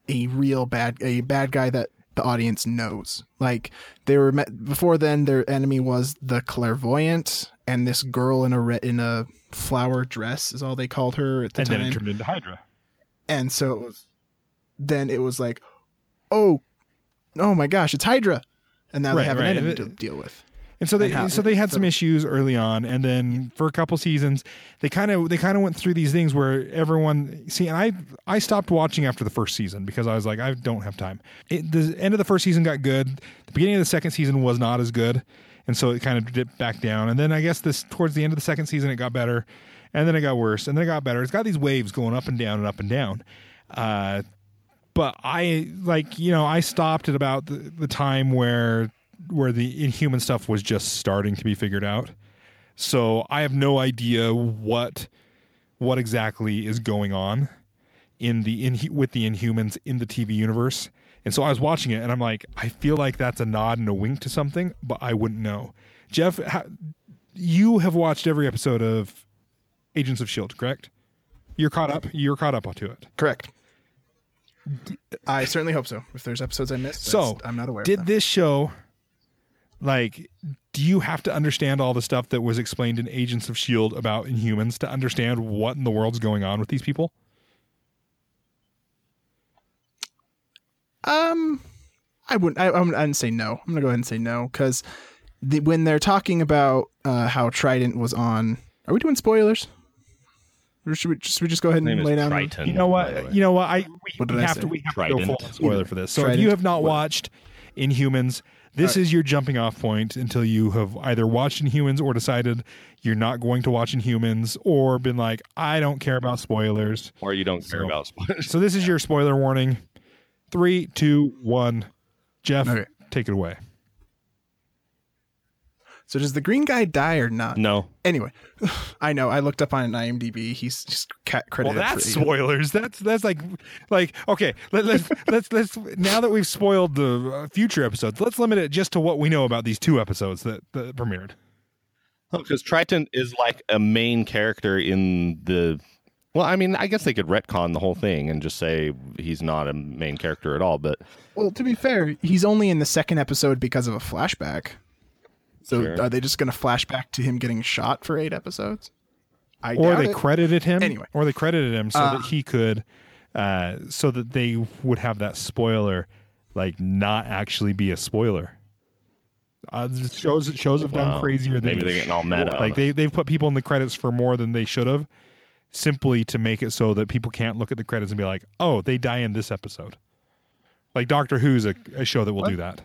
a real bad a bad guy that the audience knows. Like they were met, before then, their enemy was the clairvoyant and this girl in a re- in a flower dress is all they called her at the and time. And then it turned into Hydra. and so it was, then it was like, oh, oh my gosh, it's Hydra, and now Right, they have right. an enemy to deal with. And so they And so they had so- some issues early on, and then for a couple seasons, they kind of they kind of went through these things where everyone see. And I I stopped watching after the first season because I was like I don't have time. It, the end of the first season got good. The beginning of the second season was not as good, and so it kind of dipped back down. And then I guess this towards the end of the second season it got better, and then it got worse, and then it got better. It's got these waves going up and down and up and down. Uh, but I like you know I stopped at about the, the time where where the inhuman stuff was just starting to be figured out. So I have no idea what what exactly is going on in the in with the Inhumans in the TV universe. And so I was watching it and I'm like, I feel like that's a nod and a wink to something, but I wouldn't know. Jeff, ha, you have watched every episode of Agents of Shield, correct? You're caught up. You're caught up to it. Correct. I certainly hope so. If there's episodes I missed, So, I'm not aware. Did this show like do you have to understand all the stuff that was explained in Agents of Shield about Inhumans to understand what in the world's going on with these people? Um, I wouldn't. I, I'm. I'd say no. I'm gonna go ahead and say no because the, when they're talking about uh, how Triton was on, are we doing spoilers? Or should we just we just go ahead and lay down? Triton. You know what? You know what? I we, What did we have say? to we have to go full spoiler for this. So if you have not What? watched Inhumans, this is your jumping off point until you have either watched Inhumans or decided you're not going to watch Inhumans or been like, I don't care about spoilers. or you don't care about spoilers. So this is your spoiler warning. Three, two, one. Jeff, Okay. take it away. So does the green guy die or not? No. Anyway, I know. I looked up on IMDb. He's just ca- Well, that's for spoilers. That's that's like like okay. Let, let's let's let's now that we've spoiled the uh, future episodes, let's limit it just to what we know about these two episodes that, that premiered. Because Triton is like a main character in the. Well, I mean, I guess they could retcon the whole thing and just say he's not a main character at all. But Well, to be fair, he's only in the second episode because of a flashback. So Sure. are they just going to flash back to him getting shot for eight episodes? I Or they it. credited him. Anyway. Or they credited him so Uh, that he could, uh, so that they would have that spoiler, like not actually be a spoiler. Uh, shows shows have done Wow. crazier than Maybe they're getting all meta. Like they they've put people in the credits for more than they should have, simply to make it so that people can't look at the credits and be like, "Oh, they die in this episode." Like Doctor Who's a, a show that will do that.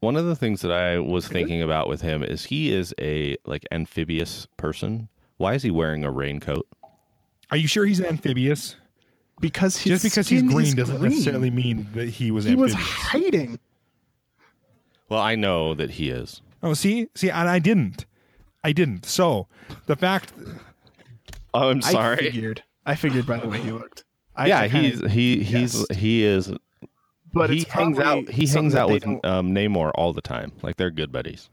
One of the things that I was thinking about with him is he is a like amphibious person. Why is he wearing a raincoat? Are you sure he's amphibious? because his Just because he's skin is green doesn't green. necessarily mean that he was He was hiding. Well, I know that he is. Oh, see, see, and I didn't, I didn't. So the fact, Oh, I'm I sorry. figured. I figured by the way he looked. I yeah, kinda- he's he he's guessed. he is. But he hangs out. He hangs out with um, Namor all the time. Like they're good buddies.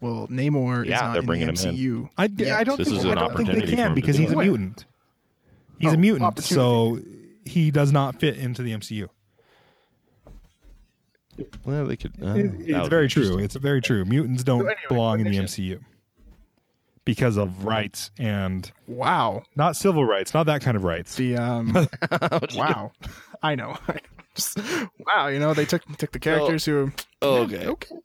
Well, Namor is not they're in bringing the him in. MCU. I, Yeah, I don't this think is I don't think they can because he's a mutant. He's Oh, a mutant, so he does not fit into the MCU. Well, they could. Uh, It- it's very true. It's very true. Mutants don't anyway, belong in the. MCU because of rights and Wow. not civil rights, not that kind of rights. The um wow. I know. Just- wow, you know, they took took the characters who Okay. Okay.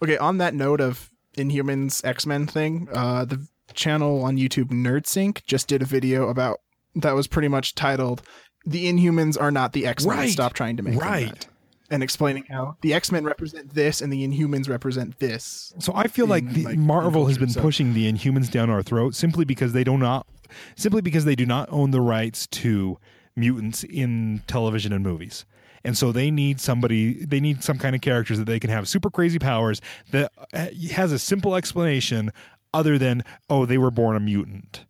Okay, on that note of Inhumans X-Men thing, uh the channel on YouTube NerdSync just did a video about that was pretty much titled The Inhumans are not the X-Men. Right. Stop trying to make them Right. That." And explaining how the X-Men represent this and the Inhumans represent this. So I feel like the like, Marvel has been so- pushing the Inhumans down our throat simply because they do not, simply because they do not own the rights to mutants in television and movies. And so they need somebody, they need some kind of characters that they can have super crazy powers that uh, has a simple explanation other than, oh, they were born a mutant.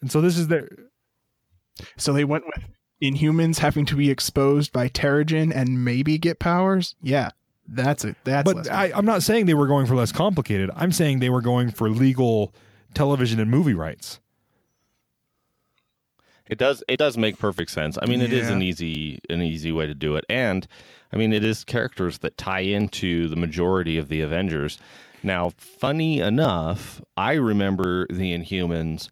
And so this is their, So they went with Inhumans having to be exposed by Terrigen and maybe get powers. Yeah, that's it. That's but less I, I'm not saying they were going for less complicated. I'm saying they were going for legal television and movie rights. It does. It does make perfect sense. I mean, it is Yeah. an easy an easy way to do it, and I mean, it is characters that tie into the majority of the Avengers. Now, funny enough, I remember the Inhumans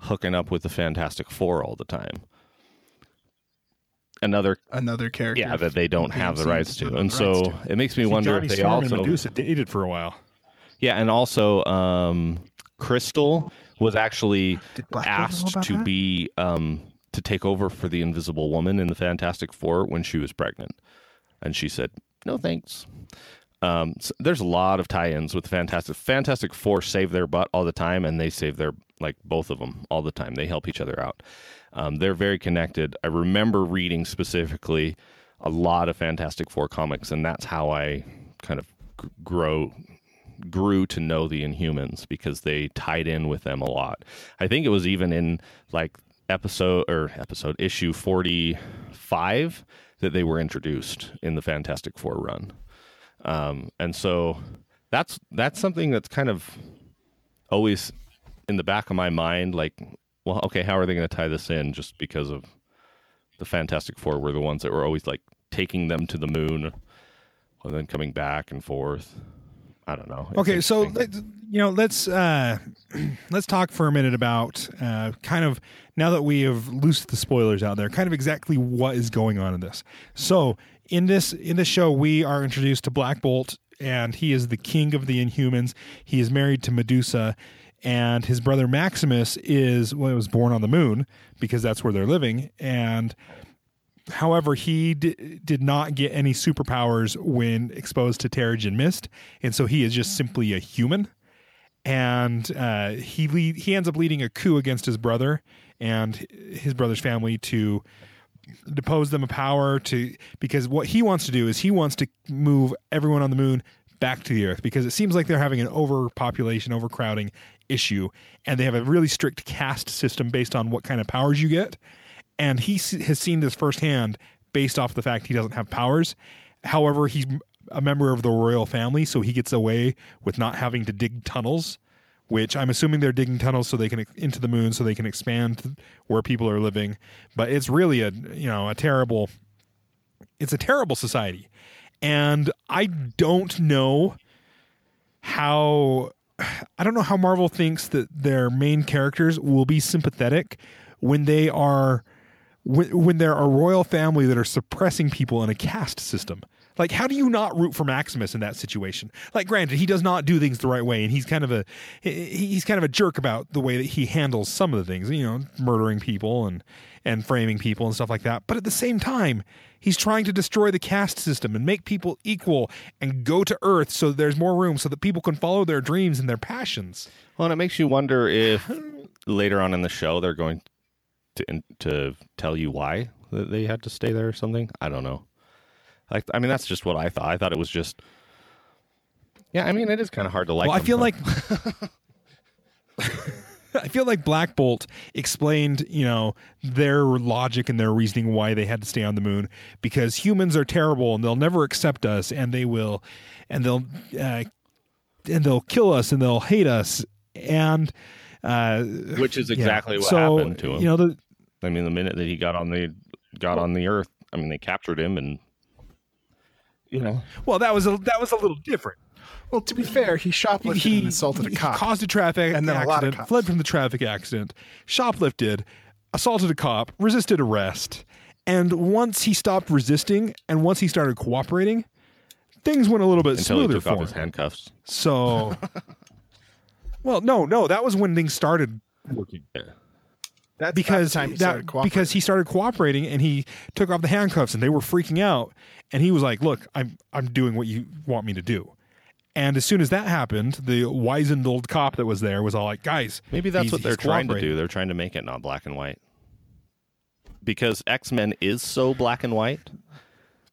hooking up with the Fantastic Four all the time. Another, another character. yeah, that they don't have the rights to, and so to. it makes me See, wonder Johnny if they Storm also and Medusa dated for a while. Yeah, and also um, Crystal was actually Did Black Widow know asked to that? be um, to take over for the Invisible Woman in the Fantastic Four when she was pregnant, and she said no thanks. Um, so there's a lot of tie-ins with Fantastic. Fantastic Four save their butt all the time, and they save their like both of them all the time. They help each other out. Um, they're very connected. I remember reading specifically a lot of Fantastic Four comics, and that's how I kind of gr- grow grew to know the Inhumans because they tied in with them a lot. I think it was even in like episode or episode issue 45 that they were introduced in the Fantastic Four run. Um, and so that's that's something that's kind of always in the back of my mind like well okay how are they going to tie this in just because of the Fantastic Four were the ones that were always like taking them to the moon and then coming back and forth. I don't know. It's Okay, so let's, you know, let's uh, let's talk for a minute about uh, kind of now that we have loosed the spoilers out there, kind of exactly what is going on in this. So in this in this show, we are introduced to Black Bolt, and he is the king of the Inhumans. He is married to Medusa, and his brother Maximus is well, was born on the moon because that's where they're living, and However, he d- did not get any superpowers when exposed to Terrigen Mist, and so he is just simply a human. And uh, he he ends up leading a coup against his brother and his brother's family to depose them of power to because what he wants to do is he wants to move everyone on the moon back to the earth because it seems like they're having an overpopulation overcrowding issue and they have a really strict caste system based on what kind of powers you get. And he has seen this firsthand based off the fact he doesn't have powers. However he's a member of the royal family so he gets away with not having to dig tunnels which I'm assuming they're digging tunnels so they can into the moon so they can expand where people are living. But it's really a you know a terrible, it's a terrible society, and I don't know how I don't know how Marvel thinks that their main characters will be sympathetic when they are when, when they're a royal family that are suppressing people in a caste system. Like, how do you not root for Maximus in that situation? Like, granted, he does not do things the right way, and he's kind of a he's kind of a jerk about the way that he handles some of the things, you know, murdering people and and framing people and stuff like that. But at the same time, he's trying to destroy the caste system and make people equal and go to Earth so that there's more room so that people can follow their dreams and their passions. Well, and it makes you wonder if later on in the show they're going to to tell you why they had to stay there or something. I don't know. Like, I mean, that's just what I thought. I thought it was just. Yeah, I mean, it is kind of hard to like. well, I feel like I feel like Black Bolt explained, you know, their logic and their reasoning why they had to stay on the moon because humans are terrible and they'll never accept us and they will and they'll uh, and they'll kill us and they'll hate us and uh, which is yeah. exactly what So, happened to him. You know, the, I mean, the minute that he got on the got on the Earth, I mean, they captured him, and you know, well, that was a that was a little different. Well, to be fair, he shoplifted he and assaulted a he cop. caused a traffic And then a lot of accident, cops. fled from the traffic accident, shoplifted, assaulted a cop, resisted arrest, and once he stopped resisting and once he started cooperating, things went a little bit until he smoother took for off him. his handcuffs. So, well, no, no, that was when things started working Yeah. That's because the time he that started cooperating. because he started cooperating and he took off the handcuffs and they were freaking out and he was like, "Look, I'm I'm doing what you want me to do." And as soon as that happened, the wizened old cop that was there was all like, "Guys, Maybe that's what they're trying to do. They're trying to make it not black and white. Because X Men is so black and white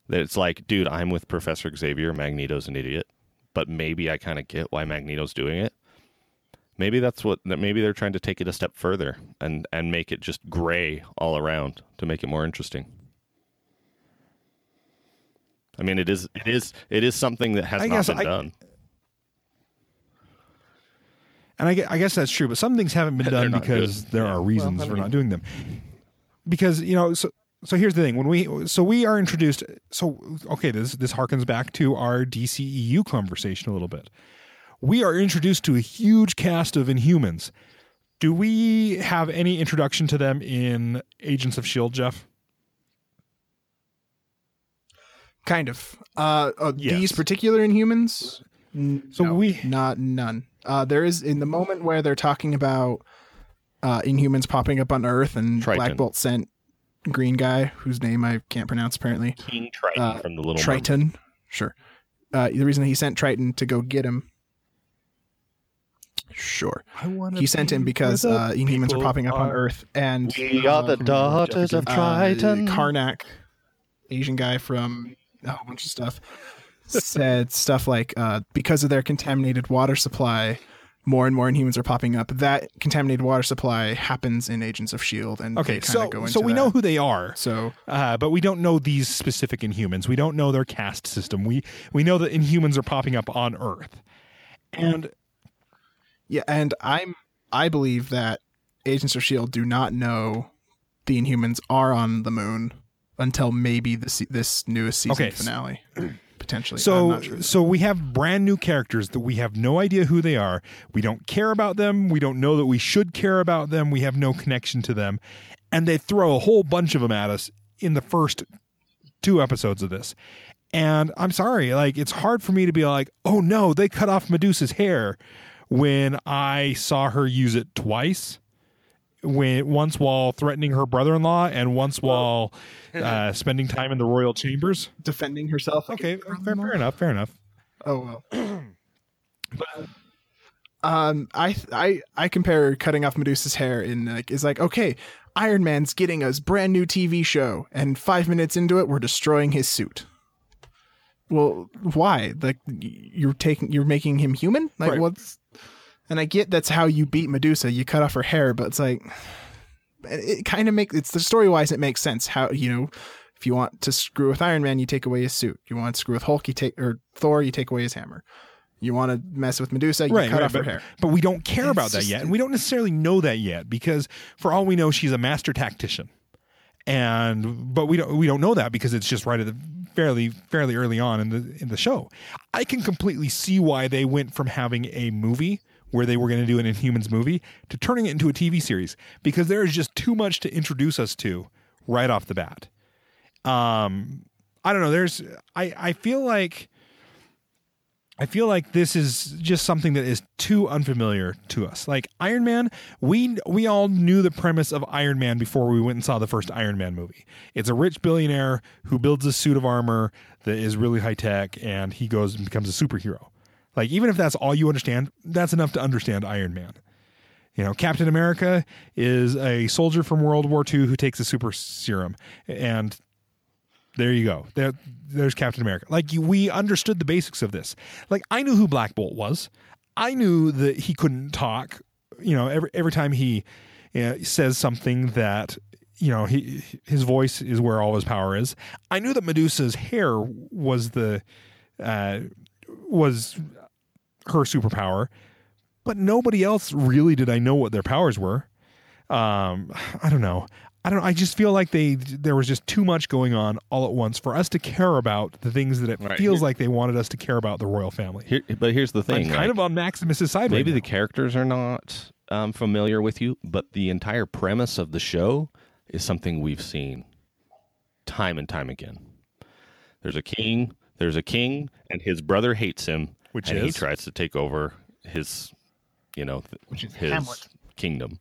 that it's like, dude, I'm with Professor Xavier. Magneto's an idiot, but maybe I kind of get why Magneto's doing it. Maybe that's what. Maybe they're trying to take it a step further and and make it just gray all around to make it more interesting. I mean, it is it is it is something that has I not been I- done. And I, gue- I guess that's true, but some things haven't been done because good. there Yeah. are reasons Well, I for mean- not doing them. Because you know, so so here's the thing: when we so we are introduced, so okay, this this harkens back to our DCEU conversation a little bit. We are introduced to a huge cast of Inhumans. Do we have any introduction to them in Agents of Shield, Jeff? kind of. Uh, uh, Yes. These particular Inhumans. N- So no, we- not none. Uh, there is in the moment where they're talking about uh, Inhumans popping up on Earth and Triton. Black Bolt sent green guy whose name I can't pronounce apparently. King Triton Uh, from the Little Mermaid. Triton. Sure. Uh, the reason he sent Triton to go get him. Sure. He sent him because uh, Inhumans are popping up on Earth, and We are the uh, daughters of uh, Triton. Karnak, Asian guy from a whole bunch of stuff, said stuff like, uh, because of their contaminated water supply, more and more Inhumans are popping up. That contaminated water supply happens in Agents of Shield, and Okay, so go into so we that. know who they are. So Uh, but we don't know these specific Inhumans. We don't know their caste system. We we know that Inhumans are popping up on Earth, and yeah, and I'm I believe that Agents of Shield do not know the Inhumans are on the moon until maybe this this newest season Okay, finale, potentially. So sure. so we have brand new characters that we have no idea who they are. We don't care about them. We don't know that we should care about them. We have no connection to them, and they throw a whole bunch of them at us in the first two episodes of this. And I'm sorry, like it's hard for me to be like, oh no, they cut off Medusa's hair when I saw her use it twice. When once while threatening her brother-in-law, and once while uh, spending time in the royal chambers. defending herself. Okay, fair, fair enough. Fair enough. Oh well. um, I I I compare cutting off Medusa's hair in like is like okay. Iron Man's getting a brand new TV show, and five minutes into it, we're destroying his suit. Well, why? Like you're taking, you're making him human. Like Right. what's? And I get that's how you beat Medusa. You cut off her hair, but it's like it, it kind of makes it's the story wise. It makes sense how you know if you want to screw with Iron Man, you take away his suit. You want to screw with Hulk, you take or Thor, you take away his hammer. You want to mess with Medusa, you right, cut right, off but, her hair. but we don't care It's about that yet, and we don't necessarily know that yet because, for all we know, she's a master tactician, and but we don't we don't know that because it's just right at the fairly fairly early on in the in the show. I can completely see why they went from having a movie where they were going to do an Inhumans movie to turning it into a TV series because there is just too much to introduce us to right off the bat. Um, I don't know. There's I I feel like. I feel like this is just something that is too unfamiliar to us. Like Iron Man, we we all knew the premise of Iron Man before we went and saw the first Iron Man movie. It's a rich billionaire who builds a suit of armor that is really high tech and he goes and becomes a superhero. Like even if that's all you understand, that's enough to understand Iron Man. You know, Captain America is a soldier from World War II who takes a super serum and there you go. There, there's Captain America. Like we understood the basics of this. Like I knew who Black Bolt was. I knew that he couldn't talk. You know, every every time he uh, says something that you know he his voice is where all his power is. I knew that Medusa's hair was the uh, was her superpower, but nobody else really did I know what their powers were. Um, I don't know. I don't. I just feel like they there was just too much going on all at once for us to care about the things that it Right. feels Here- like they wanted us to care about the royal family. Here, but here's the I'm thing. kind like, of on Maximus's side. maybe the characters are not um, familiar with you, but the entire premise of the show is something we've seen time and time again. There's a king. There's a king, and his brother hates him, Which and he tries to take over his, you know, Which is his Hamlet. kingdom,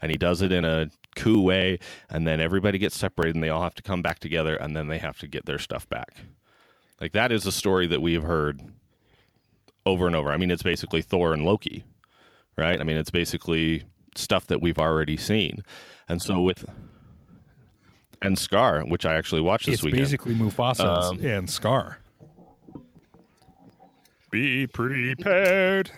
and he does it in a coup way, and then everybody gets separated, and they all have to come back together, and then they have to get their stuff back. Like that is a story that we've heard over and over. I mean, it's basically Thor and Loki, right? I mean, it's basically stuff that we've already seen. And so with and Scar, which I actually watched this It's weekend. basically Mufasa Um, and Scar. Be prepared.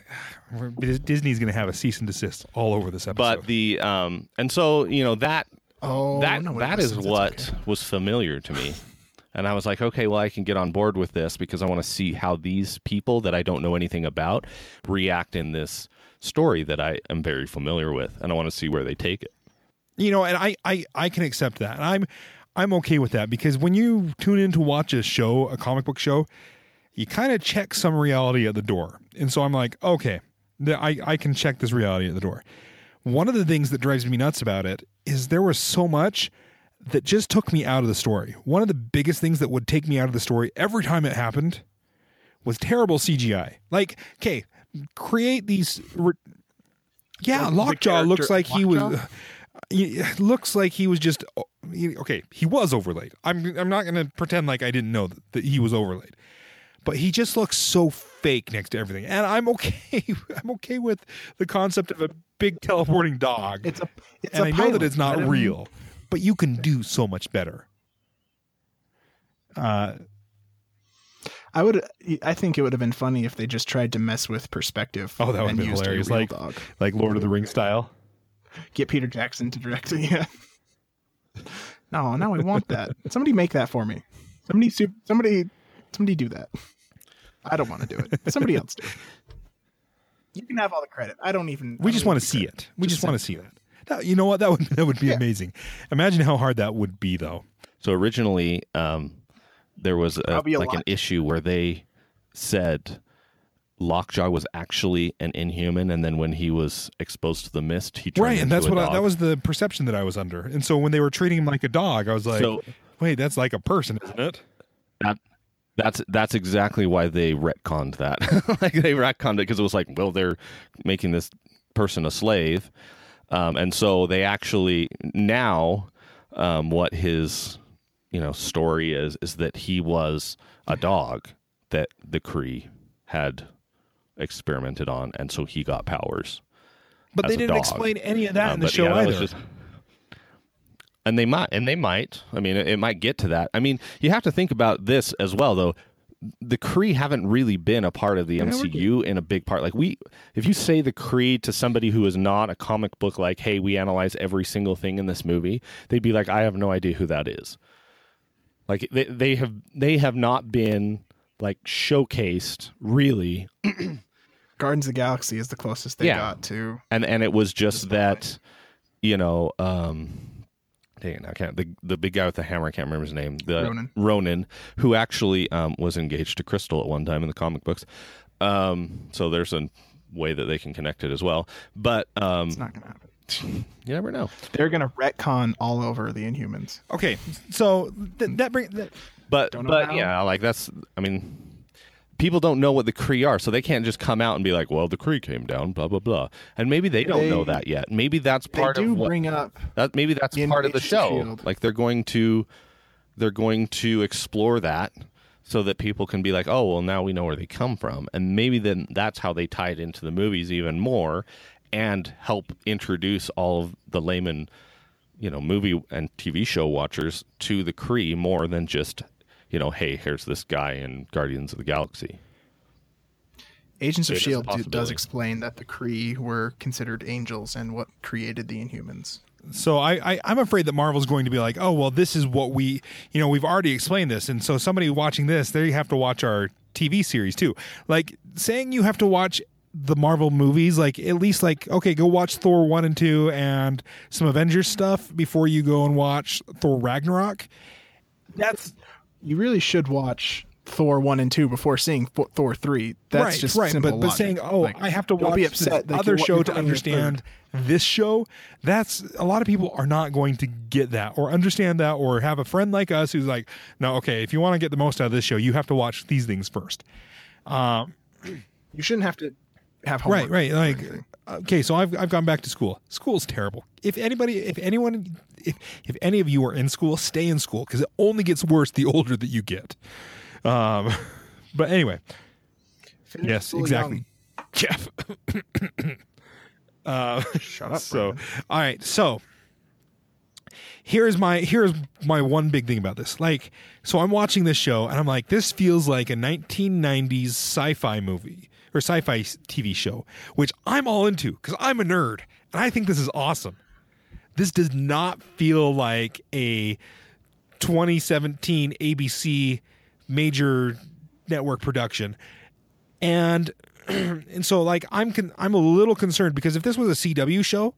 Disney's going to have a cease and desist all over this episode. but the um and so, you know, that Oh, that no, it that was- is that's what okay. was familiar to me. And I was like, okay, well, I can get on board with this because I want to see how these people that I don't know anything about react in this story that I am very familiar with, and I want to see where they take it. you know and I, I i can accept that And i'm i'm okay with that because when you tune in to watch a show a comic book show you kind of check some reality at the door. And so i'm like okay i i can check this reality at the door. One of the things that drives me nuts about it is there was so much that just took me out of the story. One of the biggest things that would take me out of the story every time it happened was terrible cgi like okay create these re- yeah The- the lockjaw looks like he was Lockjaw? he looks like he was just okay he was overlaid. I'm i'm not going to pretend like i didn't know that, that he was overlaid but he just looks so fake next to everything and i'm okay i'm okay with the concept of a big teleporting dog It's a. It's and a i know pilot. that it's not real but you can do so much better uh I would. I think it would have been funny if they just tried to mess with perspective. Oh, that would have been hilarious. Like- dog. like lord of the rings style get Peter Jackson to direct it. Yeah. No, no, I want that. Somebody make that for me. Somebody, somebody, somebody do that. I don't want to do it. Somebody else do. it. You can have all the credit. I don't even. we just want to see it we just, Just want to see that. That- you know what that would that would be Yeah. amazing imagine how hard that would be though So originally, um, there was a, a like an issue where they said Lockjaw was actually an Inhuman, and then when he was exposed to the mist, he turned right and that's a what I, that was the perception that i was under and so when they were treating him like a dog i was like So- wait that's like a person isn't it That that's that's exactly why they retconned that. like they retconned it because it was like, well, they're making this person a slave, um, and so they actually now um, what his you know story is is that he was a dog that the Kree had experimented on, and so he got powers. but they didn't dog. explain any of that Um, in the show yeah, either just- and they might and they might i mean it, it might get to that i mean you have to think about this as well though the Kree haven't really been a part of the MCU in a big part. Like we, if you say the Kree to somebody who is not a comic book, like, "Hey, we analyze every single thing in this movie," they'd be like, "I have no idea who that is." Like they they have they have not been like showcased really, Guardians of the Galaxy is the closest they Yeah. got to. and and it was just that, you know, um, dang it, I can't the the big guy with the hammer. I can't remember his name. The Ronan. Ronan, who actually um, was engaged to Crystal at one time in the comic books. Um, so there's a way that they can connect it as well. But um, It's not going to happen. you never know. They're going to retcon all over the Inhumans. Okay, so th- that brings that, But but how. yeah, like that's. I mean, people don't know what the Kree are, so they can't just come out and be like, "Well, the Kree came down," blah blah blah. And maybe they don't know that yet. Maybe that's They part of what bring up that. Maybe that's part of the show. S.H.I.E.L.D.. Like they're going to, they're going to explore that. So that people can be like, oh, well, now we know where they come from, and maybe then that's how they tie it into the movies even more, and help introduce all of the layman, you know, movie and TV show watchers to the Kree more than just, you know, hey, here's this guy in Guardians of the Galaxy. Agents of It is a S.H.I.E.L.D. do- does explain that the Kree were considered angels and what created the Inhumans. so I, I I'm afraid that Marvel's going to be like, oh well, this is what we you know we've already explained this, and so somebody watching this, they have to watch our TV series too. Like saying you have to watch the Marvel movies, like at least like okay, go watch Thor one and two and some Avengers stuff before you go and watch Thor Ragnarok. That's You really should watch Thor 1 and 2 before seeing Thor- 3. That's right, just right. simple But, but saying, oh, Like, I have to watch be upset that other show to understand this show. That's a lot of people are not going to get that or understand that or have a friend like us who's like, no, okay, if you want to get the most out of this show, you have to watch these things first. Um, you shouldn't have to have homework. Right, right. Like, okay, so I've I've gone back to school. School's terrible. If anybody, if anyone, if if any of you are in school, stay in school because it only gets worse the older that you get. Um, but anyway, Finish yes, exactly, Jeff. uh. Shut up. so Brandon. all right so here's my here's my one big thing about this like so i'm watching this show and i'm like this feels like a 1990s sci-fi movie or sci-fi tv show which i'm all into because i'm a nerd and i think this is awesome this does not feel like a 2017 abc major network production and and so like I'm con- I'm a little concerned because if this was a CW show,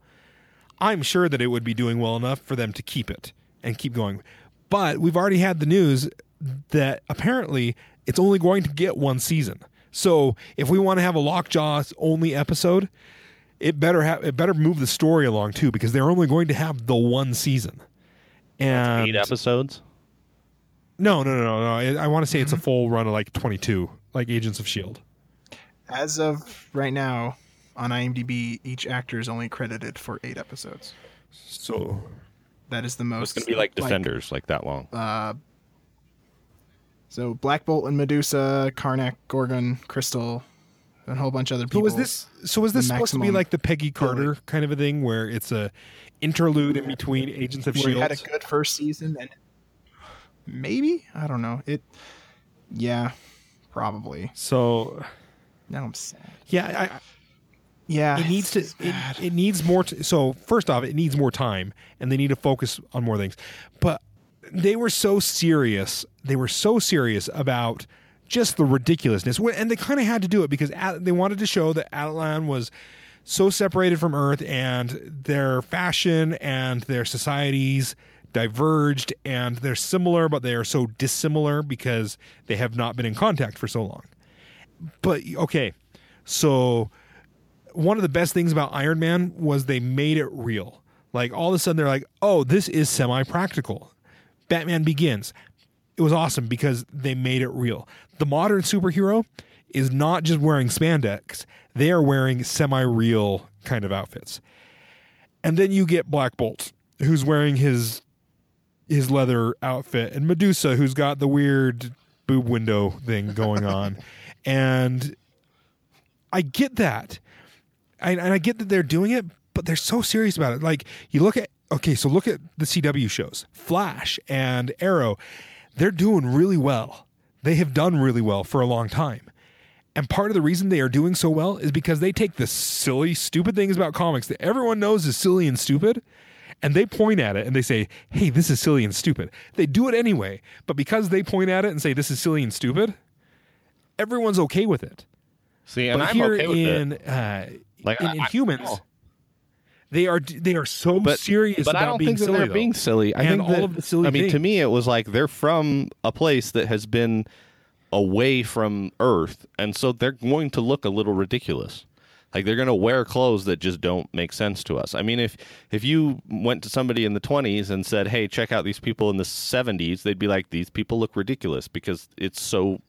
I'm sure that it would be doing well enough for them to keep it and keep going. But we've already had the news that apparently it's only going to get one season. So if we want to have a Lockjaw only episode, it better have it better move the story along too because they're only going to have the one season. And Eight episodes. no, no, no, no, no. I, I want to say it's a mm-hmm. full run of like 22, like Agents of Shield. As of right now, on IMDb, each actor is only credited for eight episodes. So That is the most. It's gonna be like Defenders, like, that long. Uh, so Black Bolt and Medusa, Karnak, Gorgon, Crystal, and a whole bunch of other So people. was this? So was this supposed to be like the Peggy Carter kind of a thing, where it's a interlude in between Agents of Shield? it had a good first season and maybe I don't know it. Yeah, probably. so Now I'm sad. yeah, I, Yeah, it needs to. It, it needs more. To, so first off, it needs more time, and they need to focus on more things. But they were so serious. They were so serious about just the ridiculousness, and they kind of had to do it because they wanted to show that Attilan was so separated from Earth, and their fashion and their societies diverged, and they're similar, but they are so dissimilar because they have not been in contact for so long. But okay, so one of the best things about Iron Man was they made it real. Like all of a sudden they're like, "Oh, this is semi-practical." Batman Begins. It was awesome because they made it real. The modern superhero is not just wearing spandex; they are wearing semi-real kind of outfits. And then you get Black Bolt, who's wearing his his leather outfit, and Medusa, who's got the weird boob window thing going on, and I get that. I, and I get that they're doing it, but they're so serious about it. Like you look at okay, so look at the CW shows, Flash and Arrow. They're doing really well. They have done really well for a long time. And part of the reason they are doing so well is because they take the silly, stupid things about comics that everyone knows is silly and stupid, and they point at it and they say, hey, this is silly and stupid. They do it anyway, but because they point at it and say, this is silly and stupid, everyone's okay with it. See, and but I'm here okay with in, it. uh, Like in, I- in I- humans, oh. They are they are so But serious but about I don't being think silly. they're though. being silly. I And think all that, of the silly I mean, to me, it was like they're from a place that has been away from Earth, and so they're going to look a little ridiculous. Like they're going to wear clothes that just don't make sense to us. I mean, if if you went to somebody in the 20s and said, "Hey, check out these people in the 70s," they'd be like, "These people look ridiculous because it's so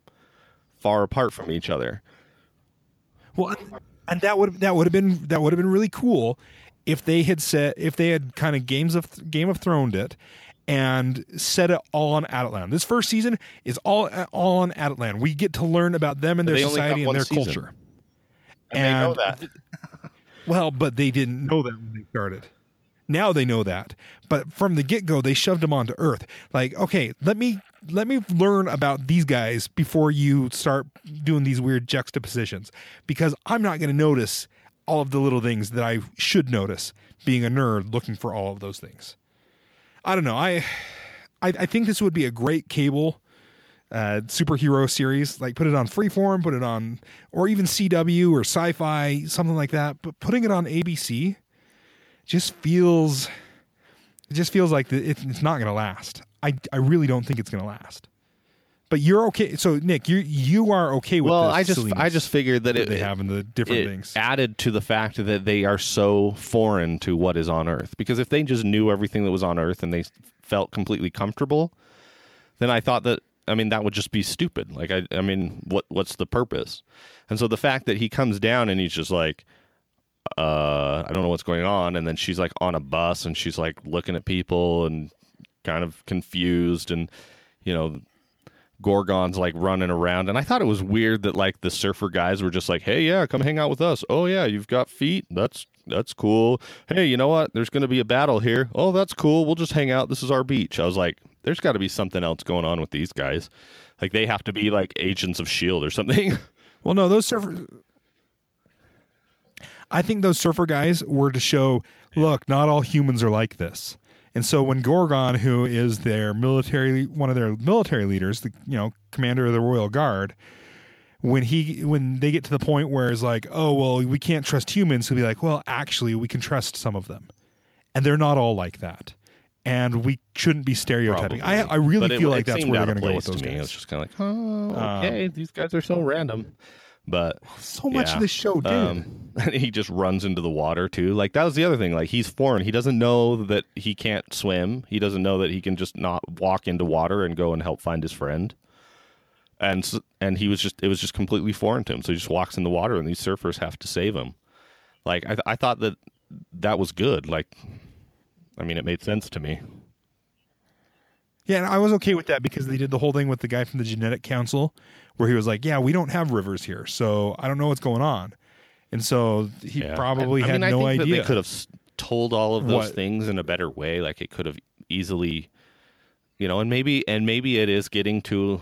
far apart from each other." Well, and that would that would have been that would have been really cool if they had said if they had kind of games of Game of Thrones it and set it all on Attilan. This first season is all all on Attilan. We get to learn about them and their society and their season. culture. And, they know that. Well, but they didn't know that when they started. Now they know that. But from the get go, they shoved them onto Earth. Like, okay, let me let me learn about these guys before you start doing these weird juxtapositions. Because I'm not going to notice all of the little things that I should notice being a nerd looking for all of those things. I don't know. I I, I think this would be a great cable uh, superhero series. Like put it on Freeform, put it on, or even CW or Sci-Fi, something like that. But putting it on ABC just feels, it just feels like it's not going to last. I I really don't think it's going to last. But you're okay. So Nick, you you are okay with Well, I just I just figured that that it they have in the different things. added to the fact that they are so foreign to what is on Earth. Because if they just knew everything that was on Earth and they felt completely comfortable, then I thought that I mean that would just be stupid. Like I I mean what what's the purpose? And so the fact that he comes down and he's just like uh I don't know what's going on and then she's like on a bus and she's like looking at people and kind of confused and you know Gorgon's like running around, and I thought it was weird that like the surfer guys were just like, "Hey, yeah, come hang out with us. Oh yeah, you've got feet. That's that's cool. Hey, you know what? There's going to be a battle here. Oh, that's cool. We'll just hang out. This is our beach." I was like, "There's got to be something else going on with these guys. Like they have to be like agents of Shield or something." Well, no, those surfer. I think those surfer guys were to show, look, not all humans are like this. And so when Gorgon, who is their military, one of their military leaders, the you know commander of the Royal Guard, when he when they get to the point where it's like, oh well, we can't trust humans, he'll be like, well, actually, we can trust some of them, and they're not all like that, and we shouldn't be stereotyping. I I really But feel it like that's where they're going to go with those me. Guys. was just kind of like, "Oh, okay, these guys are so random." But so much yeah. of this show did. Um, and he just runs into the water too. Like that was the other thing. Like he's foreign. He doesn't know that he can't swim. He doesn't know that he can just not walk into water and go and help find his friend. And and he was just it was just completely foreign to him. So he just walks in the water, and these surfers have to save him. Like I th- I thought that that was good. Like I mean, it made sense to me. Yeah, and I was okay with that because they did the whole thing with the guy from the genetic council where he was like, "Yeah, we don't have rivers here, so I don't know what's going on." And so he Yeah. probably I, I had mean, no I think idea. That they could have told all of those What? things in a better way. Like it could have easily, you know, and maybe and maybe it is getting to.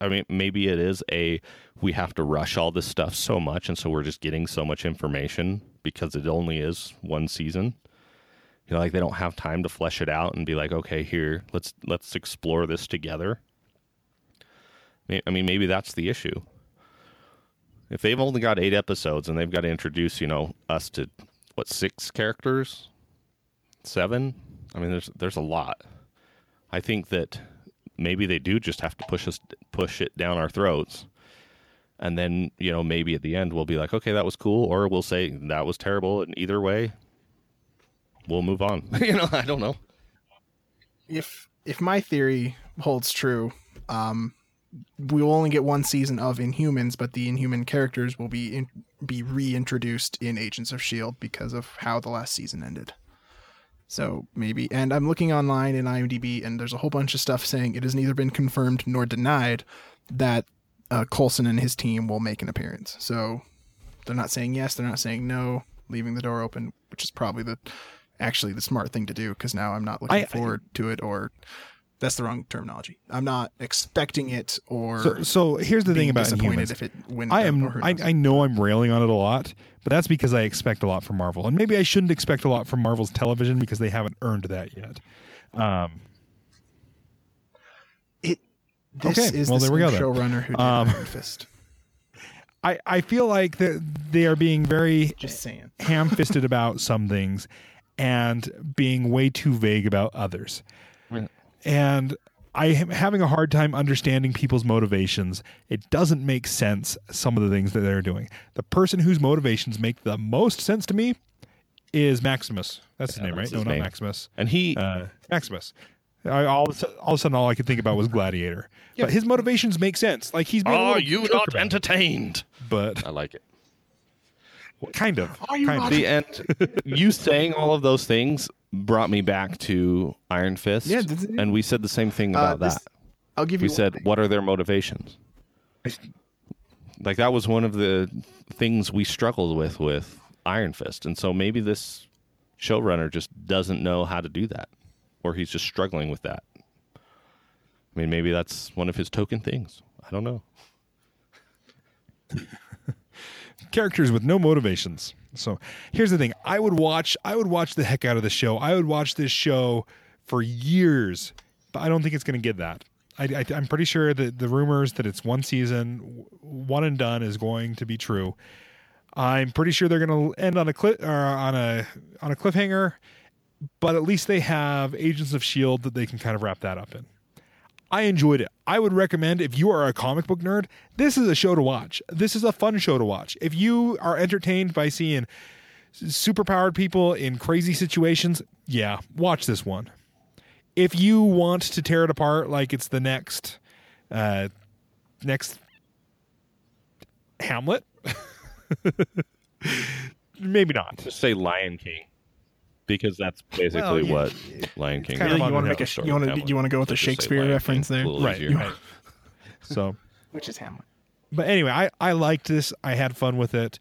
I mean, maybe it is a we have to rush all this stuff so much, and so we're just getting so much information because it only is one season. You know, like they don't have time to flesh it out and be like, okay, here, let's let's explore this together. I mean, maybe that's the issue. If they've only got eight episodes and they've got to introduce, you know, us to what six characters, seven. I mean, there's there's a lot. I think that maybe they do just have to push us push it down our throats, and then you know maybe at the end we'll be like, okay, that was cool, or we'll say that was terrible, and either way, we'll move on. you know, I don't know. if if my theory holds true, um, we will only get one season of Inhumans, but the Inhuman characters will be in, be reintroduced in Agents of Shield because of how the last season ended. So maybe, and I'm looking online in IMDb, and there's a whole bunch of stuff saying it has neither been confirmed nor denied that uh, Coulson and his team will make an appearance. So they're not saying yes, they're not saying no, leaving the door open, which is probably the actually the smart thing to do because now I'm not looking I- forward to it or that's the wrong terminology. I'm not expecting it or So, so here's the thing about disappointed if it wins. I am. I. I know I'm railing on it a lot, but that's because I expect a lot from Marvel, and maybe I shouldn't expect a lot from Marvel's television because they haven't earned that yet. Um, it. This Okay, is well, the there we go showrunner who did Um, Iron Fist. I I feel like that they are being very Just saying. ham-fisted about some things and being way too vague about others. Yeah. And I am having a hard time understanding people's motivations. It doesn't make sense some of the things that they're doing. The person whose motivations make the most sense to me is Maximus. That's his Yeah, name, right? that's No, his not. Maximus. And he, Uh, Maximus. I, all, of a sudden, all of a sudden, all I could think about was Gladiator. But his motivations make sense. Like he's being are you not about entertained? But I like it. Kind of. Are you kind of. See, and you saying all of those things brought me back to Iron Fist. Yeah, this- and we said the same thing Uh, about this- that. I'll give We you. one said, thing. what are their motivations? Like that was one of the things we struggled with with Iron Fist, and so maybe this showrunner just doesn't know how to do that, or he's just struggling with that. I mean, maybe that's one of his token things. I don't know. Characters with no motivations. So here's the thing: I would watch. I would watch the heck out of the show. I would watch this show for years, but I don't think it's going to get that. I, I'm pretty sure that the rumors that it's one season, one and done, is going to be true. I'm pretty sure they're going to end on a cliff or on a on a cliffhanger, but at least they have Agents of Shield that they can kind of wrap that up in. I enjoyed it. I would recommend if you are a comic book nerd, this is a show to watch. This is a fun show to watch. If you are entertained by seeing superpowered people in crazy situations, yeah, watch this one. If you want to tear it apart like it's the next uh next Hamlet, maybe not. Just say Lion King, because that's basically Well, yeah, what Lion King. kind is. of you want to make a story you want to you want to go with So a Shakespeare Lion King. reference there, A little Right, right. So which is Hamlet. but anyway, I, I liked this. I had fun with it.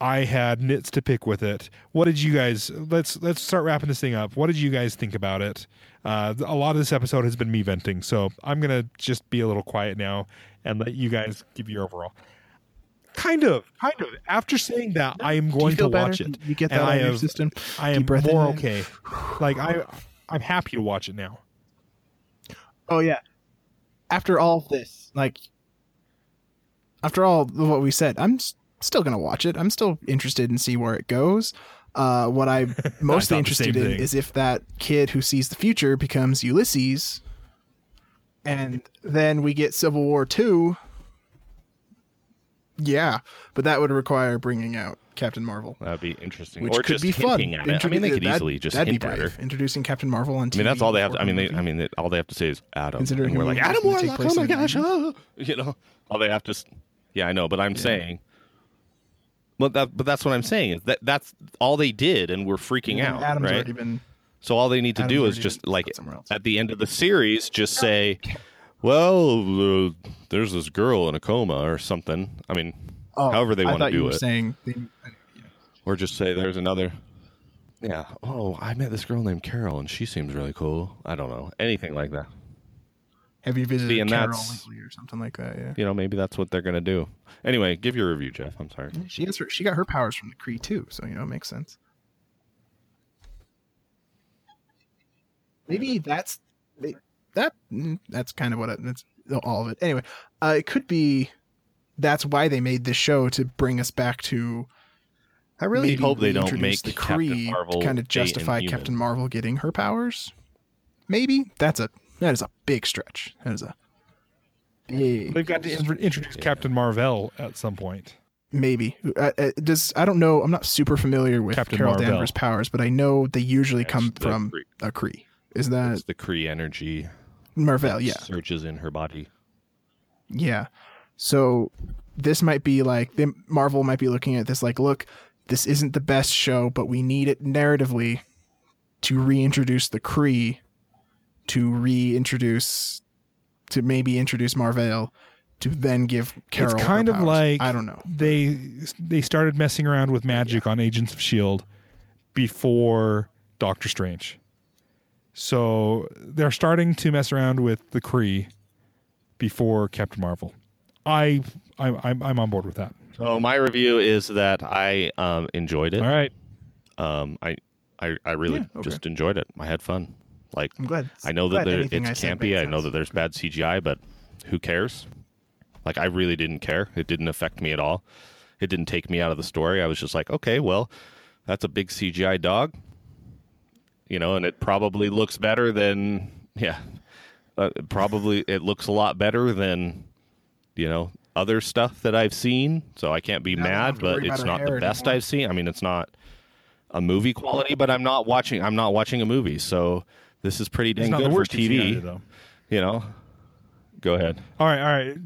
I had nits to pick with it. What did you guys? Let's let's start wrapping this thing up. What did you guys think about it? Uh, a lot of this episode has been me venting, so I'm gonna just be a little quiet now and let you guys give your overall. Kind of, kind of. After saying that, I am going to feel better? watch it. You get that out I of your have- system. I am breath more in. okay. Like I, I'm happy to watch it now. Oh yeah. After all of this, like after all of what we said, I'm still gonna watch it. I'm still interested in see where it goes. Uh, what I'm mostly interested in thing. is if that kid who sees the future becomes Ulysses, and then we get Civil War two. Yeah, but that would require bringing out Captain Marvel, That'd be interesting. which or could just be fun. hinting at it. I mean, they could that- easily just hint at brave. her. Introducing Captain Marvel on TV. I mean, that's all they have. To, I mean, they. I mean, they, all they have to say is Adam, Considering and we're like Adam Warlock. Oh my gosh! ah," You know, all they have to. Yeah, I know, but I'm saying. But that, but that's what I'm saying is that that's all they did, and we're freaking out, Adam's right? already been So all they need to Adam's do is just like put somewhere else. at the end of the series, just say, "Well, uh, there's this girl in a coma" or something. I mean, Oh, however they want to do it, Saying they, or just say there's another. Yeah. Oh, I met this girl named Carol, and she seems really cool. I don't know anything like that. have you visited See, and Carol that's- lately or something like that? Yeah. You know, maybe that's what they're gonna do. Anyway, give your review, Jeff. I'm sorry. She has her. She got her powers from the Kree too, so you know it makes sense. Maybe that's that. mm, That's kind of what it, that's all of it. Anyway, uh, it could be that's why they made this show to bring us back to. I really maybe hope they don't make the Captain Kree Marvel to kind of justify Captain Marvel getting her powers. Maybe that's a that is a big stretch. That is a big. They've got to in- introduce Captain Marvel at some point. Maybe uh, uh, does I don't know. I'm not super familiar with Captain Carol Marvel. Danvers' powers, but I know they usually It's come the from Kree. a Kree. Is that It's the Kree energy Marvel? Yeah, surges in her body. yeah. So this might be like the Marvel might be looking at this like, look, this isn't the best show, but we need it narratively to reintroduce the Kree, to reintroduce, to maybe introduce Marvel, to then give Carol. it's her kind of powers. like I don't know. They they started messing around with magic on Agents of Shield before Doctor Strange. So they're starting to mess around with the Kree before Captain Marvel. I, I I'm I'm on board with that. So my review is that I um, enjoyed it. All right. Um, I, I I really Yeah, okay. just enjoyed it. I had fun. Like I'm glad. I know glad that there, it's I campy. I know that there's bad CGI, but who cares? Like I really didn't care. It didn't affect me at all. It didn't take me out of the story. I was just like, okay, well, that's a big CGI dog, you know, and it probably looks better than yeah, uh, probably it looks a lot better than you know other stuff that I've seen. So I can't be Now mad, but it's not the best anymore. I've seen. I mean, it's not a movie quality, but I'm not watching. I'm not watching a movie, so this is pretty dang good the for worst CGI, TV. though. You know, go ahead. All right, all right.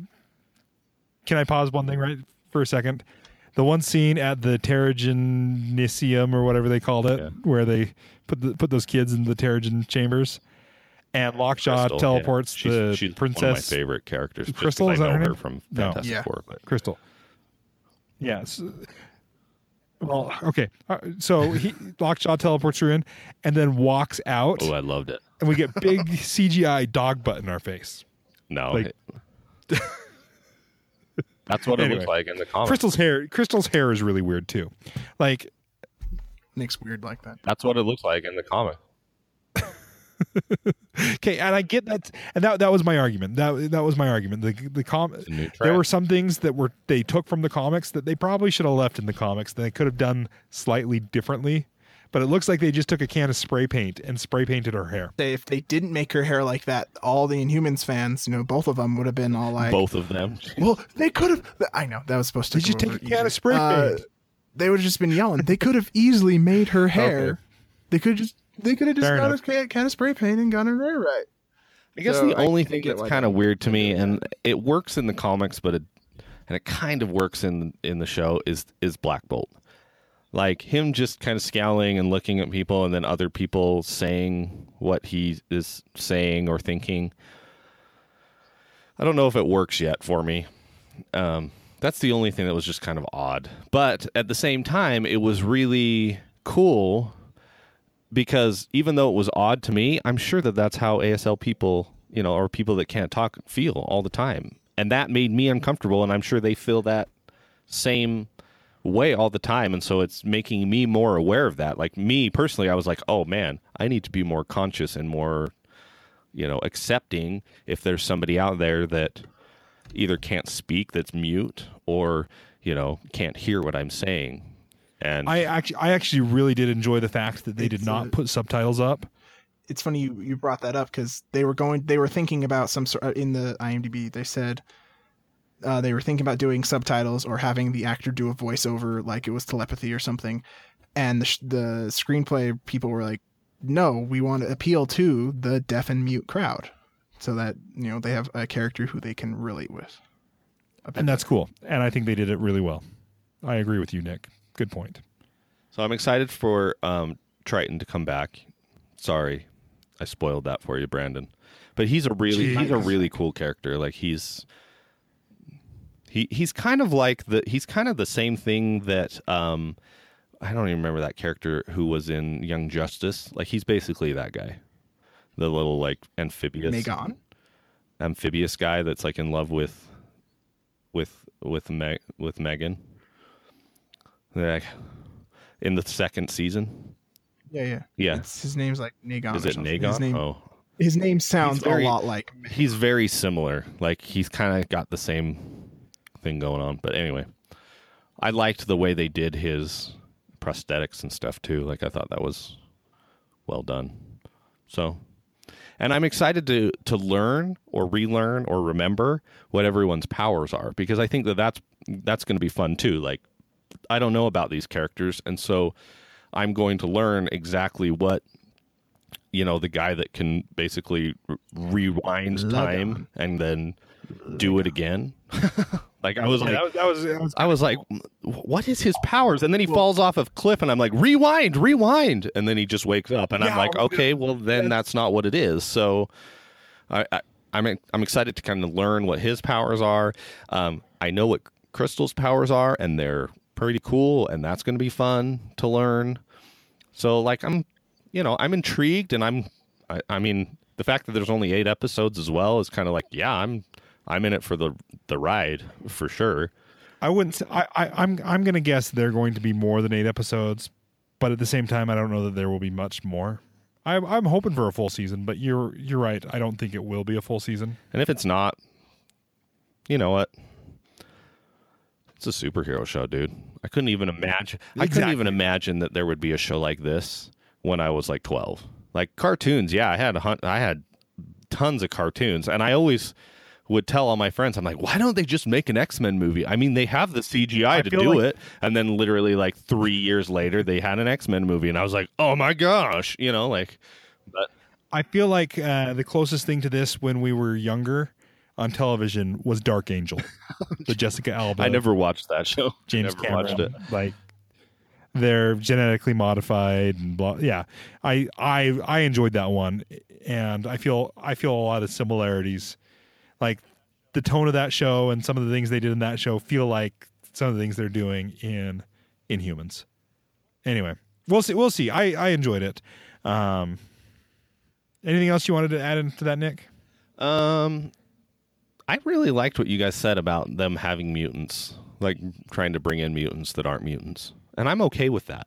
Can I pause one thing right for a second? The one scene at the Terrigenicium or whatever they called it, Yeah. where they put the, put those kids in the Terrigen chambers, and Lockjaw Crystal, teleports yeah. the she's, she's princess One of my favorite characters. just 'cause Crystal, I is that know her her name? from No. Fantastic Yeah. Four. But Crystal. Yes. Well, okay. Uh, so he Lockjaw teleports her in, and then walks out, oh, I loved it. and we get big CGI dog butt in our face. No, Like- it- that's what it looks like in the comics. Crystal's hair, Crystal's hair is really weird too. Like Nick's weird like that. That's what it looks like in the comic. Okay, and I get that, and that that was my argument. That that was my argument. The the com- there were some things that were they took from the comics that they probably should have left in the comics. That they could have done slightly differently. But it looks like they just took a can of spray paint and spray painted her hair. If they didn't make her hair like that, all the Inhumans fans, you know, both of them would have been all like, Both of them. "Well, they could have." I know that was supposed to. Did you take over a can of easy. spray Uh, paint? They would have just been yelling. They could have easily made her hair. Okay. They could just. They could have just Fair got enough. a can, can of spray paint and gotten her hair right. I guess So the only thing that's kind of weird to me, and it works in the comics, but it and it kind of works in in the show is is Black Bolt. Like him just kind of scowling and looking at people, and then other people saying what he is saying or thinking. I don't know if it works yet for me. Um, that's the only thing that was just kind of odd. But at the same time, it was really cool because even though it was odd to me, I'm sure that that's how ASL people, you know, or people that can't talk feel all the time. And that made me uncomfortable. And I'm sure they feel that same way all the time. And so it's making me more aware of that. Like me personally, I was like, oh man, I need to be more conscious and more, you know, accepting if there's somebody out there that either can't speak, that's mute, or, you know, can't hear what I'm saying. And I actually, I actually really did enjoy the fact that they did not uh, put subtitles up. It's funny you, you brought that up because they were going. They were thinking about some sort in the IMDb. They said uh, they were thinking about doing subtitles or having the actor do a voiceover, like it was telepathy or something. And the sh- the screenplay people were like, "No, we want to appeal to the deaf and mute crowd, so that you know they have a character who they can relate with." And that's cool. And I think they did it really well. I agree with you, Nick. Good point. So I'm excited for um, Triton to come back. Sorry, I spoiled that for you, Brandon. But he's a really he's a really cool character. Like he's he he's kind of like the he's kind of the same thing that um I don't even remember that character who was in Young Justice. Like he's basically that guy. The little like amphibious Megan. amphibious guy that's like in love with with with Meg with Megan. Like in the second season. Yeah, yeah, Yeah. It's, his name's like Nagon. Is it. Nagon? His name, oh. his name sounds very- a lot like. He's very similar. Like he's kind of got the same thing going on. But anyway, I liked the way they did his prosthetics and stuff too. Like I thought that was well done. So, and I'm excited to to learn or relearn or remember what everyone's powers are because I think that that's that's going to be fun too. Like I don't know about these characters, and so I'm going to learn exactly what you know the guy that can basically r- rewind time and then do it again. like I was like, that was, that was, I was like, what is his powers? And then he falls off a cliff, and I'm like, rewind, rewind, and then he just wakes up, and I'm Yeah, like, well, okay, well then that's not what it is. So, I, I I'm I'm excited to kind of learn what his powers are. Um, I know what Crystal's powers are, and they're pretty cool, and that's going to be fun to learn. So, like, I'm you know, I'm intrigued, and I'm, I, I mean, the fact that there's only eight episodes as well is kind of like, yeah, I'm, I'm in it for the the ride for sure. I wouldn't. Say, I, I I'm I'm gonna guess they're going to be more than eight episodes, but at the same time, I don't know that there will be much more. I'm I'm hoping for a full season, but you're you're right. I don't think it will be a full season. And if it's not, you know what? It's a superhero show, dude. I couldn't even imagine. I couldn't even imagine that there would be a show like this when I was like 12. Like cartoons, yeah, I had a hun- I had tons of cartoons, and I always would tell all my friends, I'm like, why don't they just make an X Men movie? I mean, they have the CGI to do like- it, and then literally like three years later, they had an X Men movie, and I was like, oh my gosh, you know, like, but I feel like uh, the closest thing to this when we were younger on television was Dark Angel, the Jessica Alba. I never watched that show. James never Cameron. watched it. Like they're genetically modified and blah. Yeah, I I I enjoyed that one, and I feel I feel a lot of similarities. Like the tone of that show and some of the things they did in that show feel like some of the things they're doing in Inhumans. Anyway, we'll see. We'll see. I I enjoyed it. Um, anything else you wanted to add into that, Nick? Um, I really liked what you guys said about them having mutants, like trying to bring in mutants that aren't mutants, and I'm okay with that.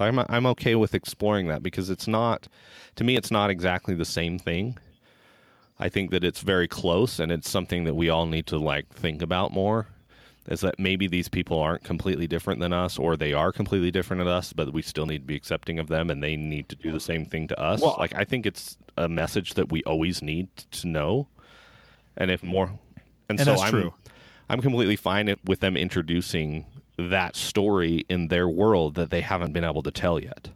I'm I'm okay with exploring that because it's not, to me, it's not exactly the same thing. I think that it's very close, and it's something that we all need to like think about more. Is that maybe these people aren't completely different than us, or they are completely different than us, but we still need to be accepting of them, and they need to do the same thing to us. Well- like I think it's a message that we always need to know, and if more, and, And so I'm, true. I'm completely fine with them introducing that story in their world that they haven't been able to tell yet.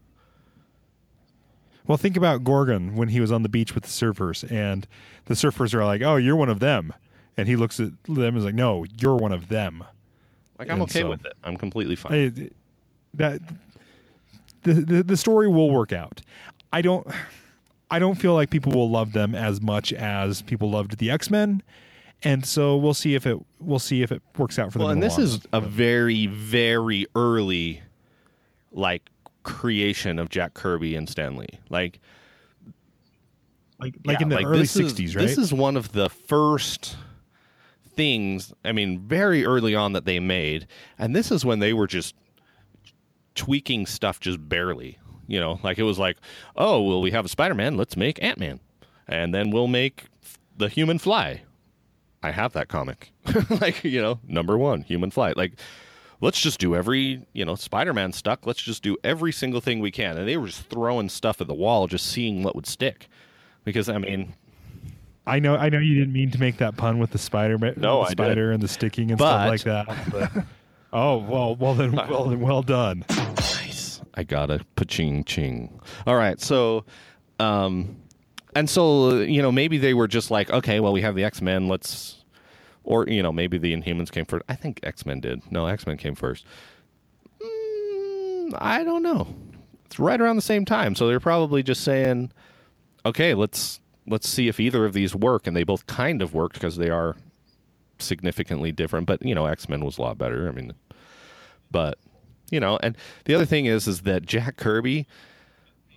Well, think about Gorgon when he was on the beach with the surfers, and the surfers are like, "Oh, you're one of them," and he looks at them and is like, "No, you're one of them." Like I'm And okay so- with it. I'm completely fine. I, that the, the the story will work out. I don't I don't feel like people will love them as much as people loved the X Men, and so we'll see if it we'll see if it works out for them. well, and this is a very, very early, like creation of Jack Kirby and Stan Lee. Like, like like yeah, in the like early this is- '60s, right? This is one of the first things. I mean, very early on that they made, and this is when they were just tweaking stuff just barely. You know, like it was like, oh, well, we have a Spider Man, let's make Ant Man, and then we'll make the Human Fly. I have that comic, like you know, number one, Human Fly. Like, let's just do every you know, Spider Man stuck. Let's just do every single thing we can, and they were just throwing stuff at the wall, just seeing what would stick. Because I mean, I know I know you didn't mean to make that pun with the spider Man. No, the I did. spider and the sticking and But- stuff like that. But, oh well, well then, well then, well done. Nice. I got a paching ching. All right, so, um, and so you know maybe they were just like, okay, well we have the X Men, let's, or you know maybe the Inhumans came first. I think X Men did. No, X Men came first. Mm, I don't know. It's right around the same time, so they're probably just saying, okay, let's let's see if either of these work, and they both kind of worked because they are significantly different. But you know, X Men was a lot better. I mean, but you know, and the other thing is, is that Jack Kirby,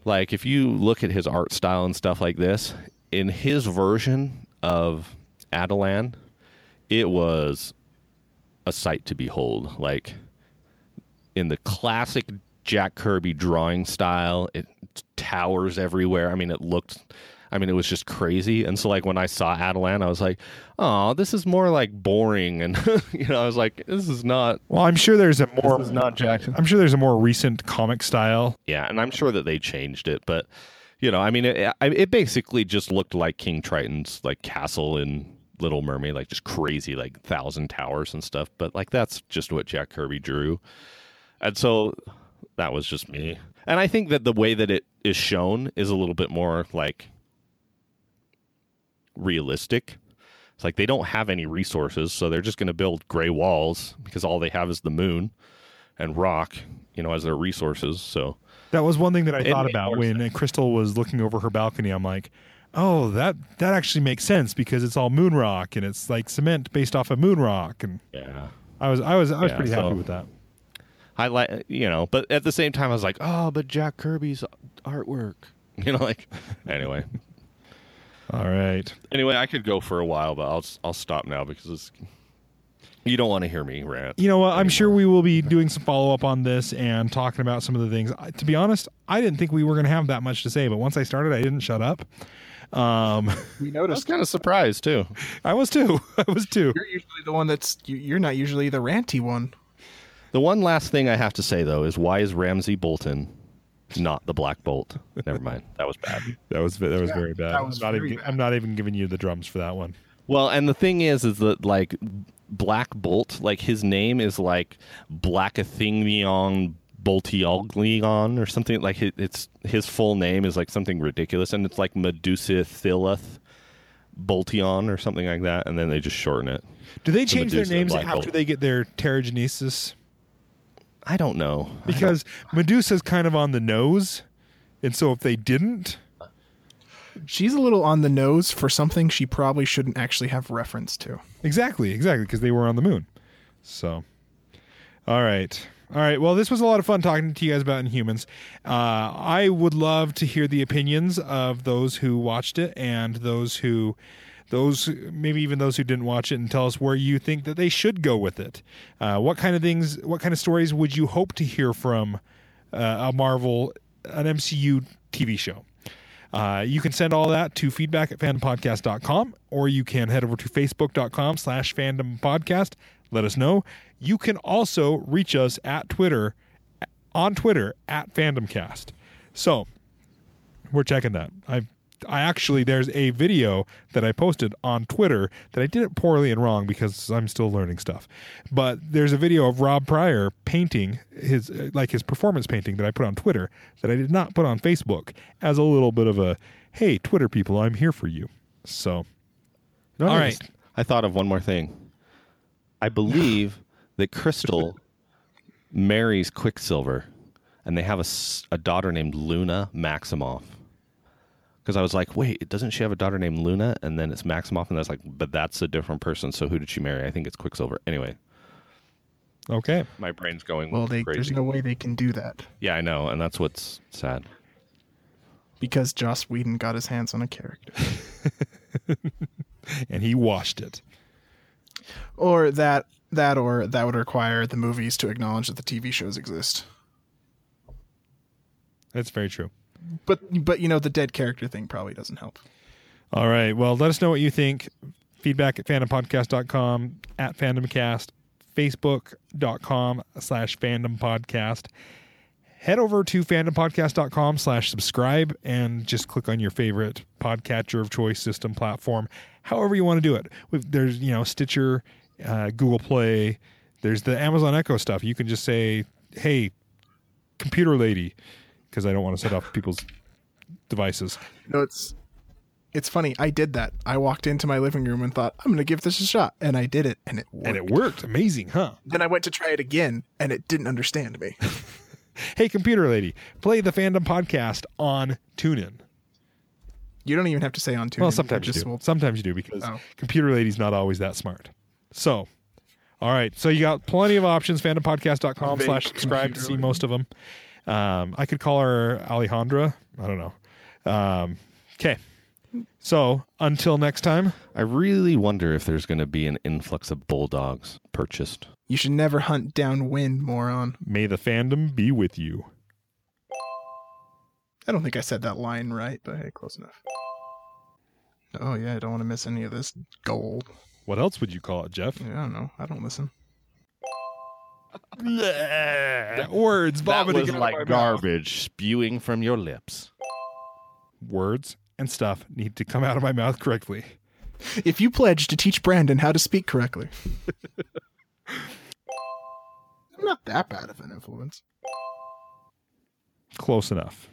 like, if you look at his art style and stuff like this, in his version of Attilan, it was a sight to behold. Like, in the classic Jack Kirby drawing style, it towers everywhere. I mean, it looked. I mean, it was just crazy. And so, like, when I saw Attilan, I was like, "Oh, this is more like boring." And you know, I was like, "This is not Well, I'm sure there's a more is not Jack. I'm sure there's a more recent comic style. Yeah, and I'm sure that they changed it, but you know, I mean, it, it basically just looked like King Triton's like castle in Little Mermaid, like just crazy, like thousand towers and stuff. But like that's just what Jack Kirby drew, and so that was just me. And I think that the way that it is shown is a little bit more like realistic. It's like they don't have any resources, so they're just going to build gray walls because all they have is the moon and rock, you know, as their resources. So That was one thing that I thought about when Crystal was looking over her balcony. I'm like, oh, that that actually makes sense because it's all moon rock and it's like cement based off of moon rock, and yeah, I was I was I was Yeah, pretty so- happy with that. I like you know, but at the same time, I was like, oh, but Jack Kirby's artwork, you know, like anyway. All right. Anyway, I could go for a while, but I'll I'll stop now because it's, you don't want to hear me rant. You know what? I'm sure we will be doing some follow up on this and talking about some of the things. I- To be honest, I didn't think we were going to have that much to say, but once I started, I didn't shut up. Um, We I was noticed. kind of surprised too. I was too. I was too. You're usually the one that's you- you're not usually the ranty one. The one last thing I have to say though is why is Ramsey Bolton not the Black Bolt? Never mind, that was bad. That was that was very bad. was I'm not even, bad. I'm not even giving you the drums for that one. Well, and the thing is, is that like Black Bolt, like his name is like Blackathingleon Boltiolgleon or something like it, it's his full name is like something ridiculous, and it's like Medusithilith Boltion or something like that, and then they just shorten it. Do they So change their names Black after Bolt. they get their Terrigenesis? I don't know Because Medusa's kind of on the nose, and so if they didn't, She's a little on the nose for something she probably shouldn't actually have reference to. Exactly, exactly, because they were on the moon. So, all right, all right. Well, this was a lot of fun talking to you guys about Inhumans. Uh, I would love to hear the opinions of those who watched it and those who, those maybe even those who didn't watch it, and tell us where you think that they should go with it. Uh, what kind of things, what kind of stories would you hope to hear from uh, a Marvel, an MCU TV show? Uh, you can send all that to feedback at fandompodcast.com or you can head over to facebook.com slash fandompodcast. Let us know. You can also reach us at Twitter, on Twitter at fandomcast. So we're checking that. I I actually there's a video that I posted on Twitter that I did it poorly and wrong because I'm still learning stuff. But there's a video of Rob Pryor painting his like his performance painting that I put on Twitter that I did not put on Facebook as a little bit of a hey Twitter people I'm here for you. So No, All right. I thought of one more thing. I believe that Crystal marries Quicksilver, and they have a, a daughter named Luna Maximoff. Because I was like, wait, doesn't she have a daughter named Luna? And then it's Maximoff, and I was like, but that's a different person. So who did she marry? I think it's Quicksilver. Anyway, okay. my brain's going Well, they, there's no way they can do that yeah, I know, and that's what's sad. because Joss Whedon got his hands on a character, And he washed it. or that that or that would require the movies to acknowledge that the TV shows exist. That's very true. But but you know the dead character thing probably doesn't help. All right. Well, let us know what you think. Feedback at fandompodcast.com, at fandomcast, facebook.com slash fandompodcast. Head over to fandompodcast.com slash subscribe and just click on your favorite podcatcher of choice system platform, however you want to do it. There's, you know, Stitcher, uh, Google Play, there's the Amazon Echo stuff. You can just say, hey, computer lady, because I don't want to set off people's devices. No, it's it's funny. I did that. I walked into my living room and thought I'm going to give this a shot, and I did it, and it worked. And it worked. Amazing, huh? then I went to try it again, and it didn't understand me. Hey, computer lady, play the fandom podcast on TuneIn. You don't even have to say on TuneIn. Well, sometimes you just do. will- Sometimes you do because Oh. computer lady's not always that smart. So, all right. So you got plenty of options. Fandompodcast.com Vague slash subscribe to see most of them. Um, I could call her Alejandra. I don't know. Um, okay. So until next time, I really wonder if there's going to be an influx of bulldogs purchased. You should never hunt down wind, moron. may the fandom be with you. I don't think I said that line right, but hey, close enough. Oh yeah, I don't want to miss any of this gold. What else would you call it, Jeff? Yeah, I don't know. I don't listen. Words That vomiting was out of like my mouth. garbage spewing from your lips. Words and stuff need to come out of my mouth correctly. If you pledge to teach Brandon how to speak correctly, I'm not that bad of an influence. Close enough.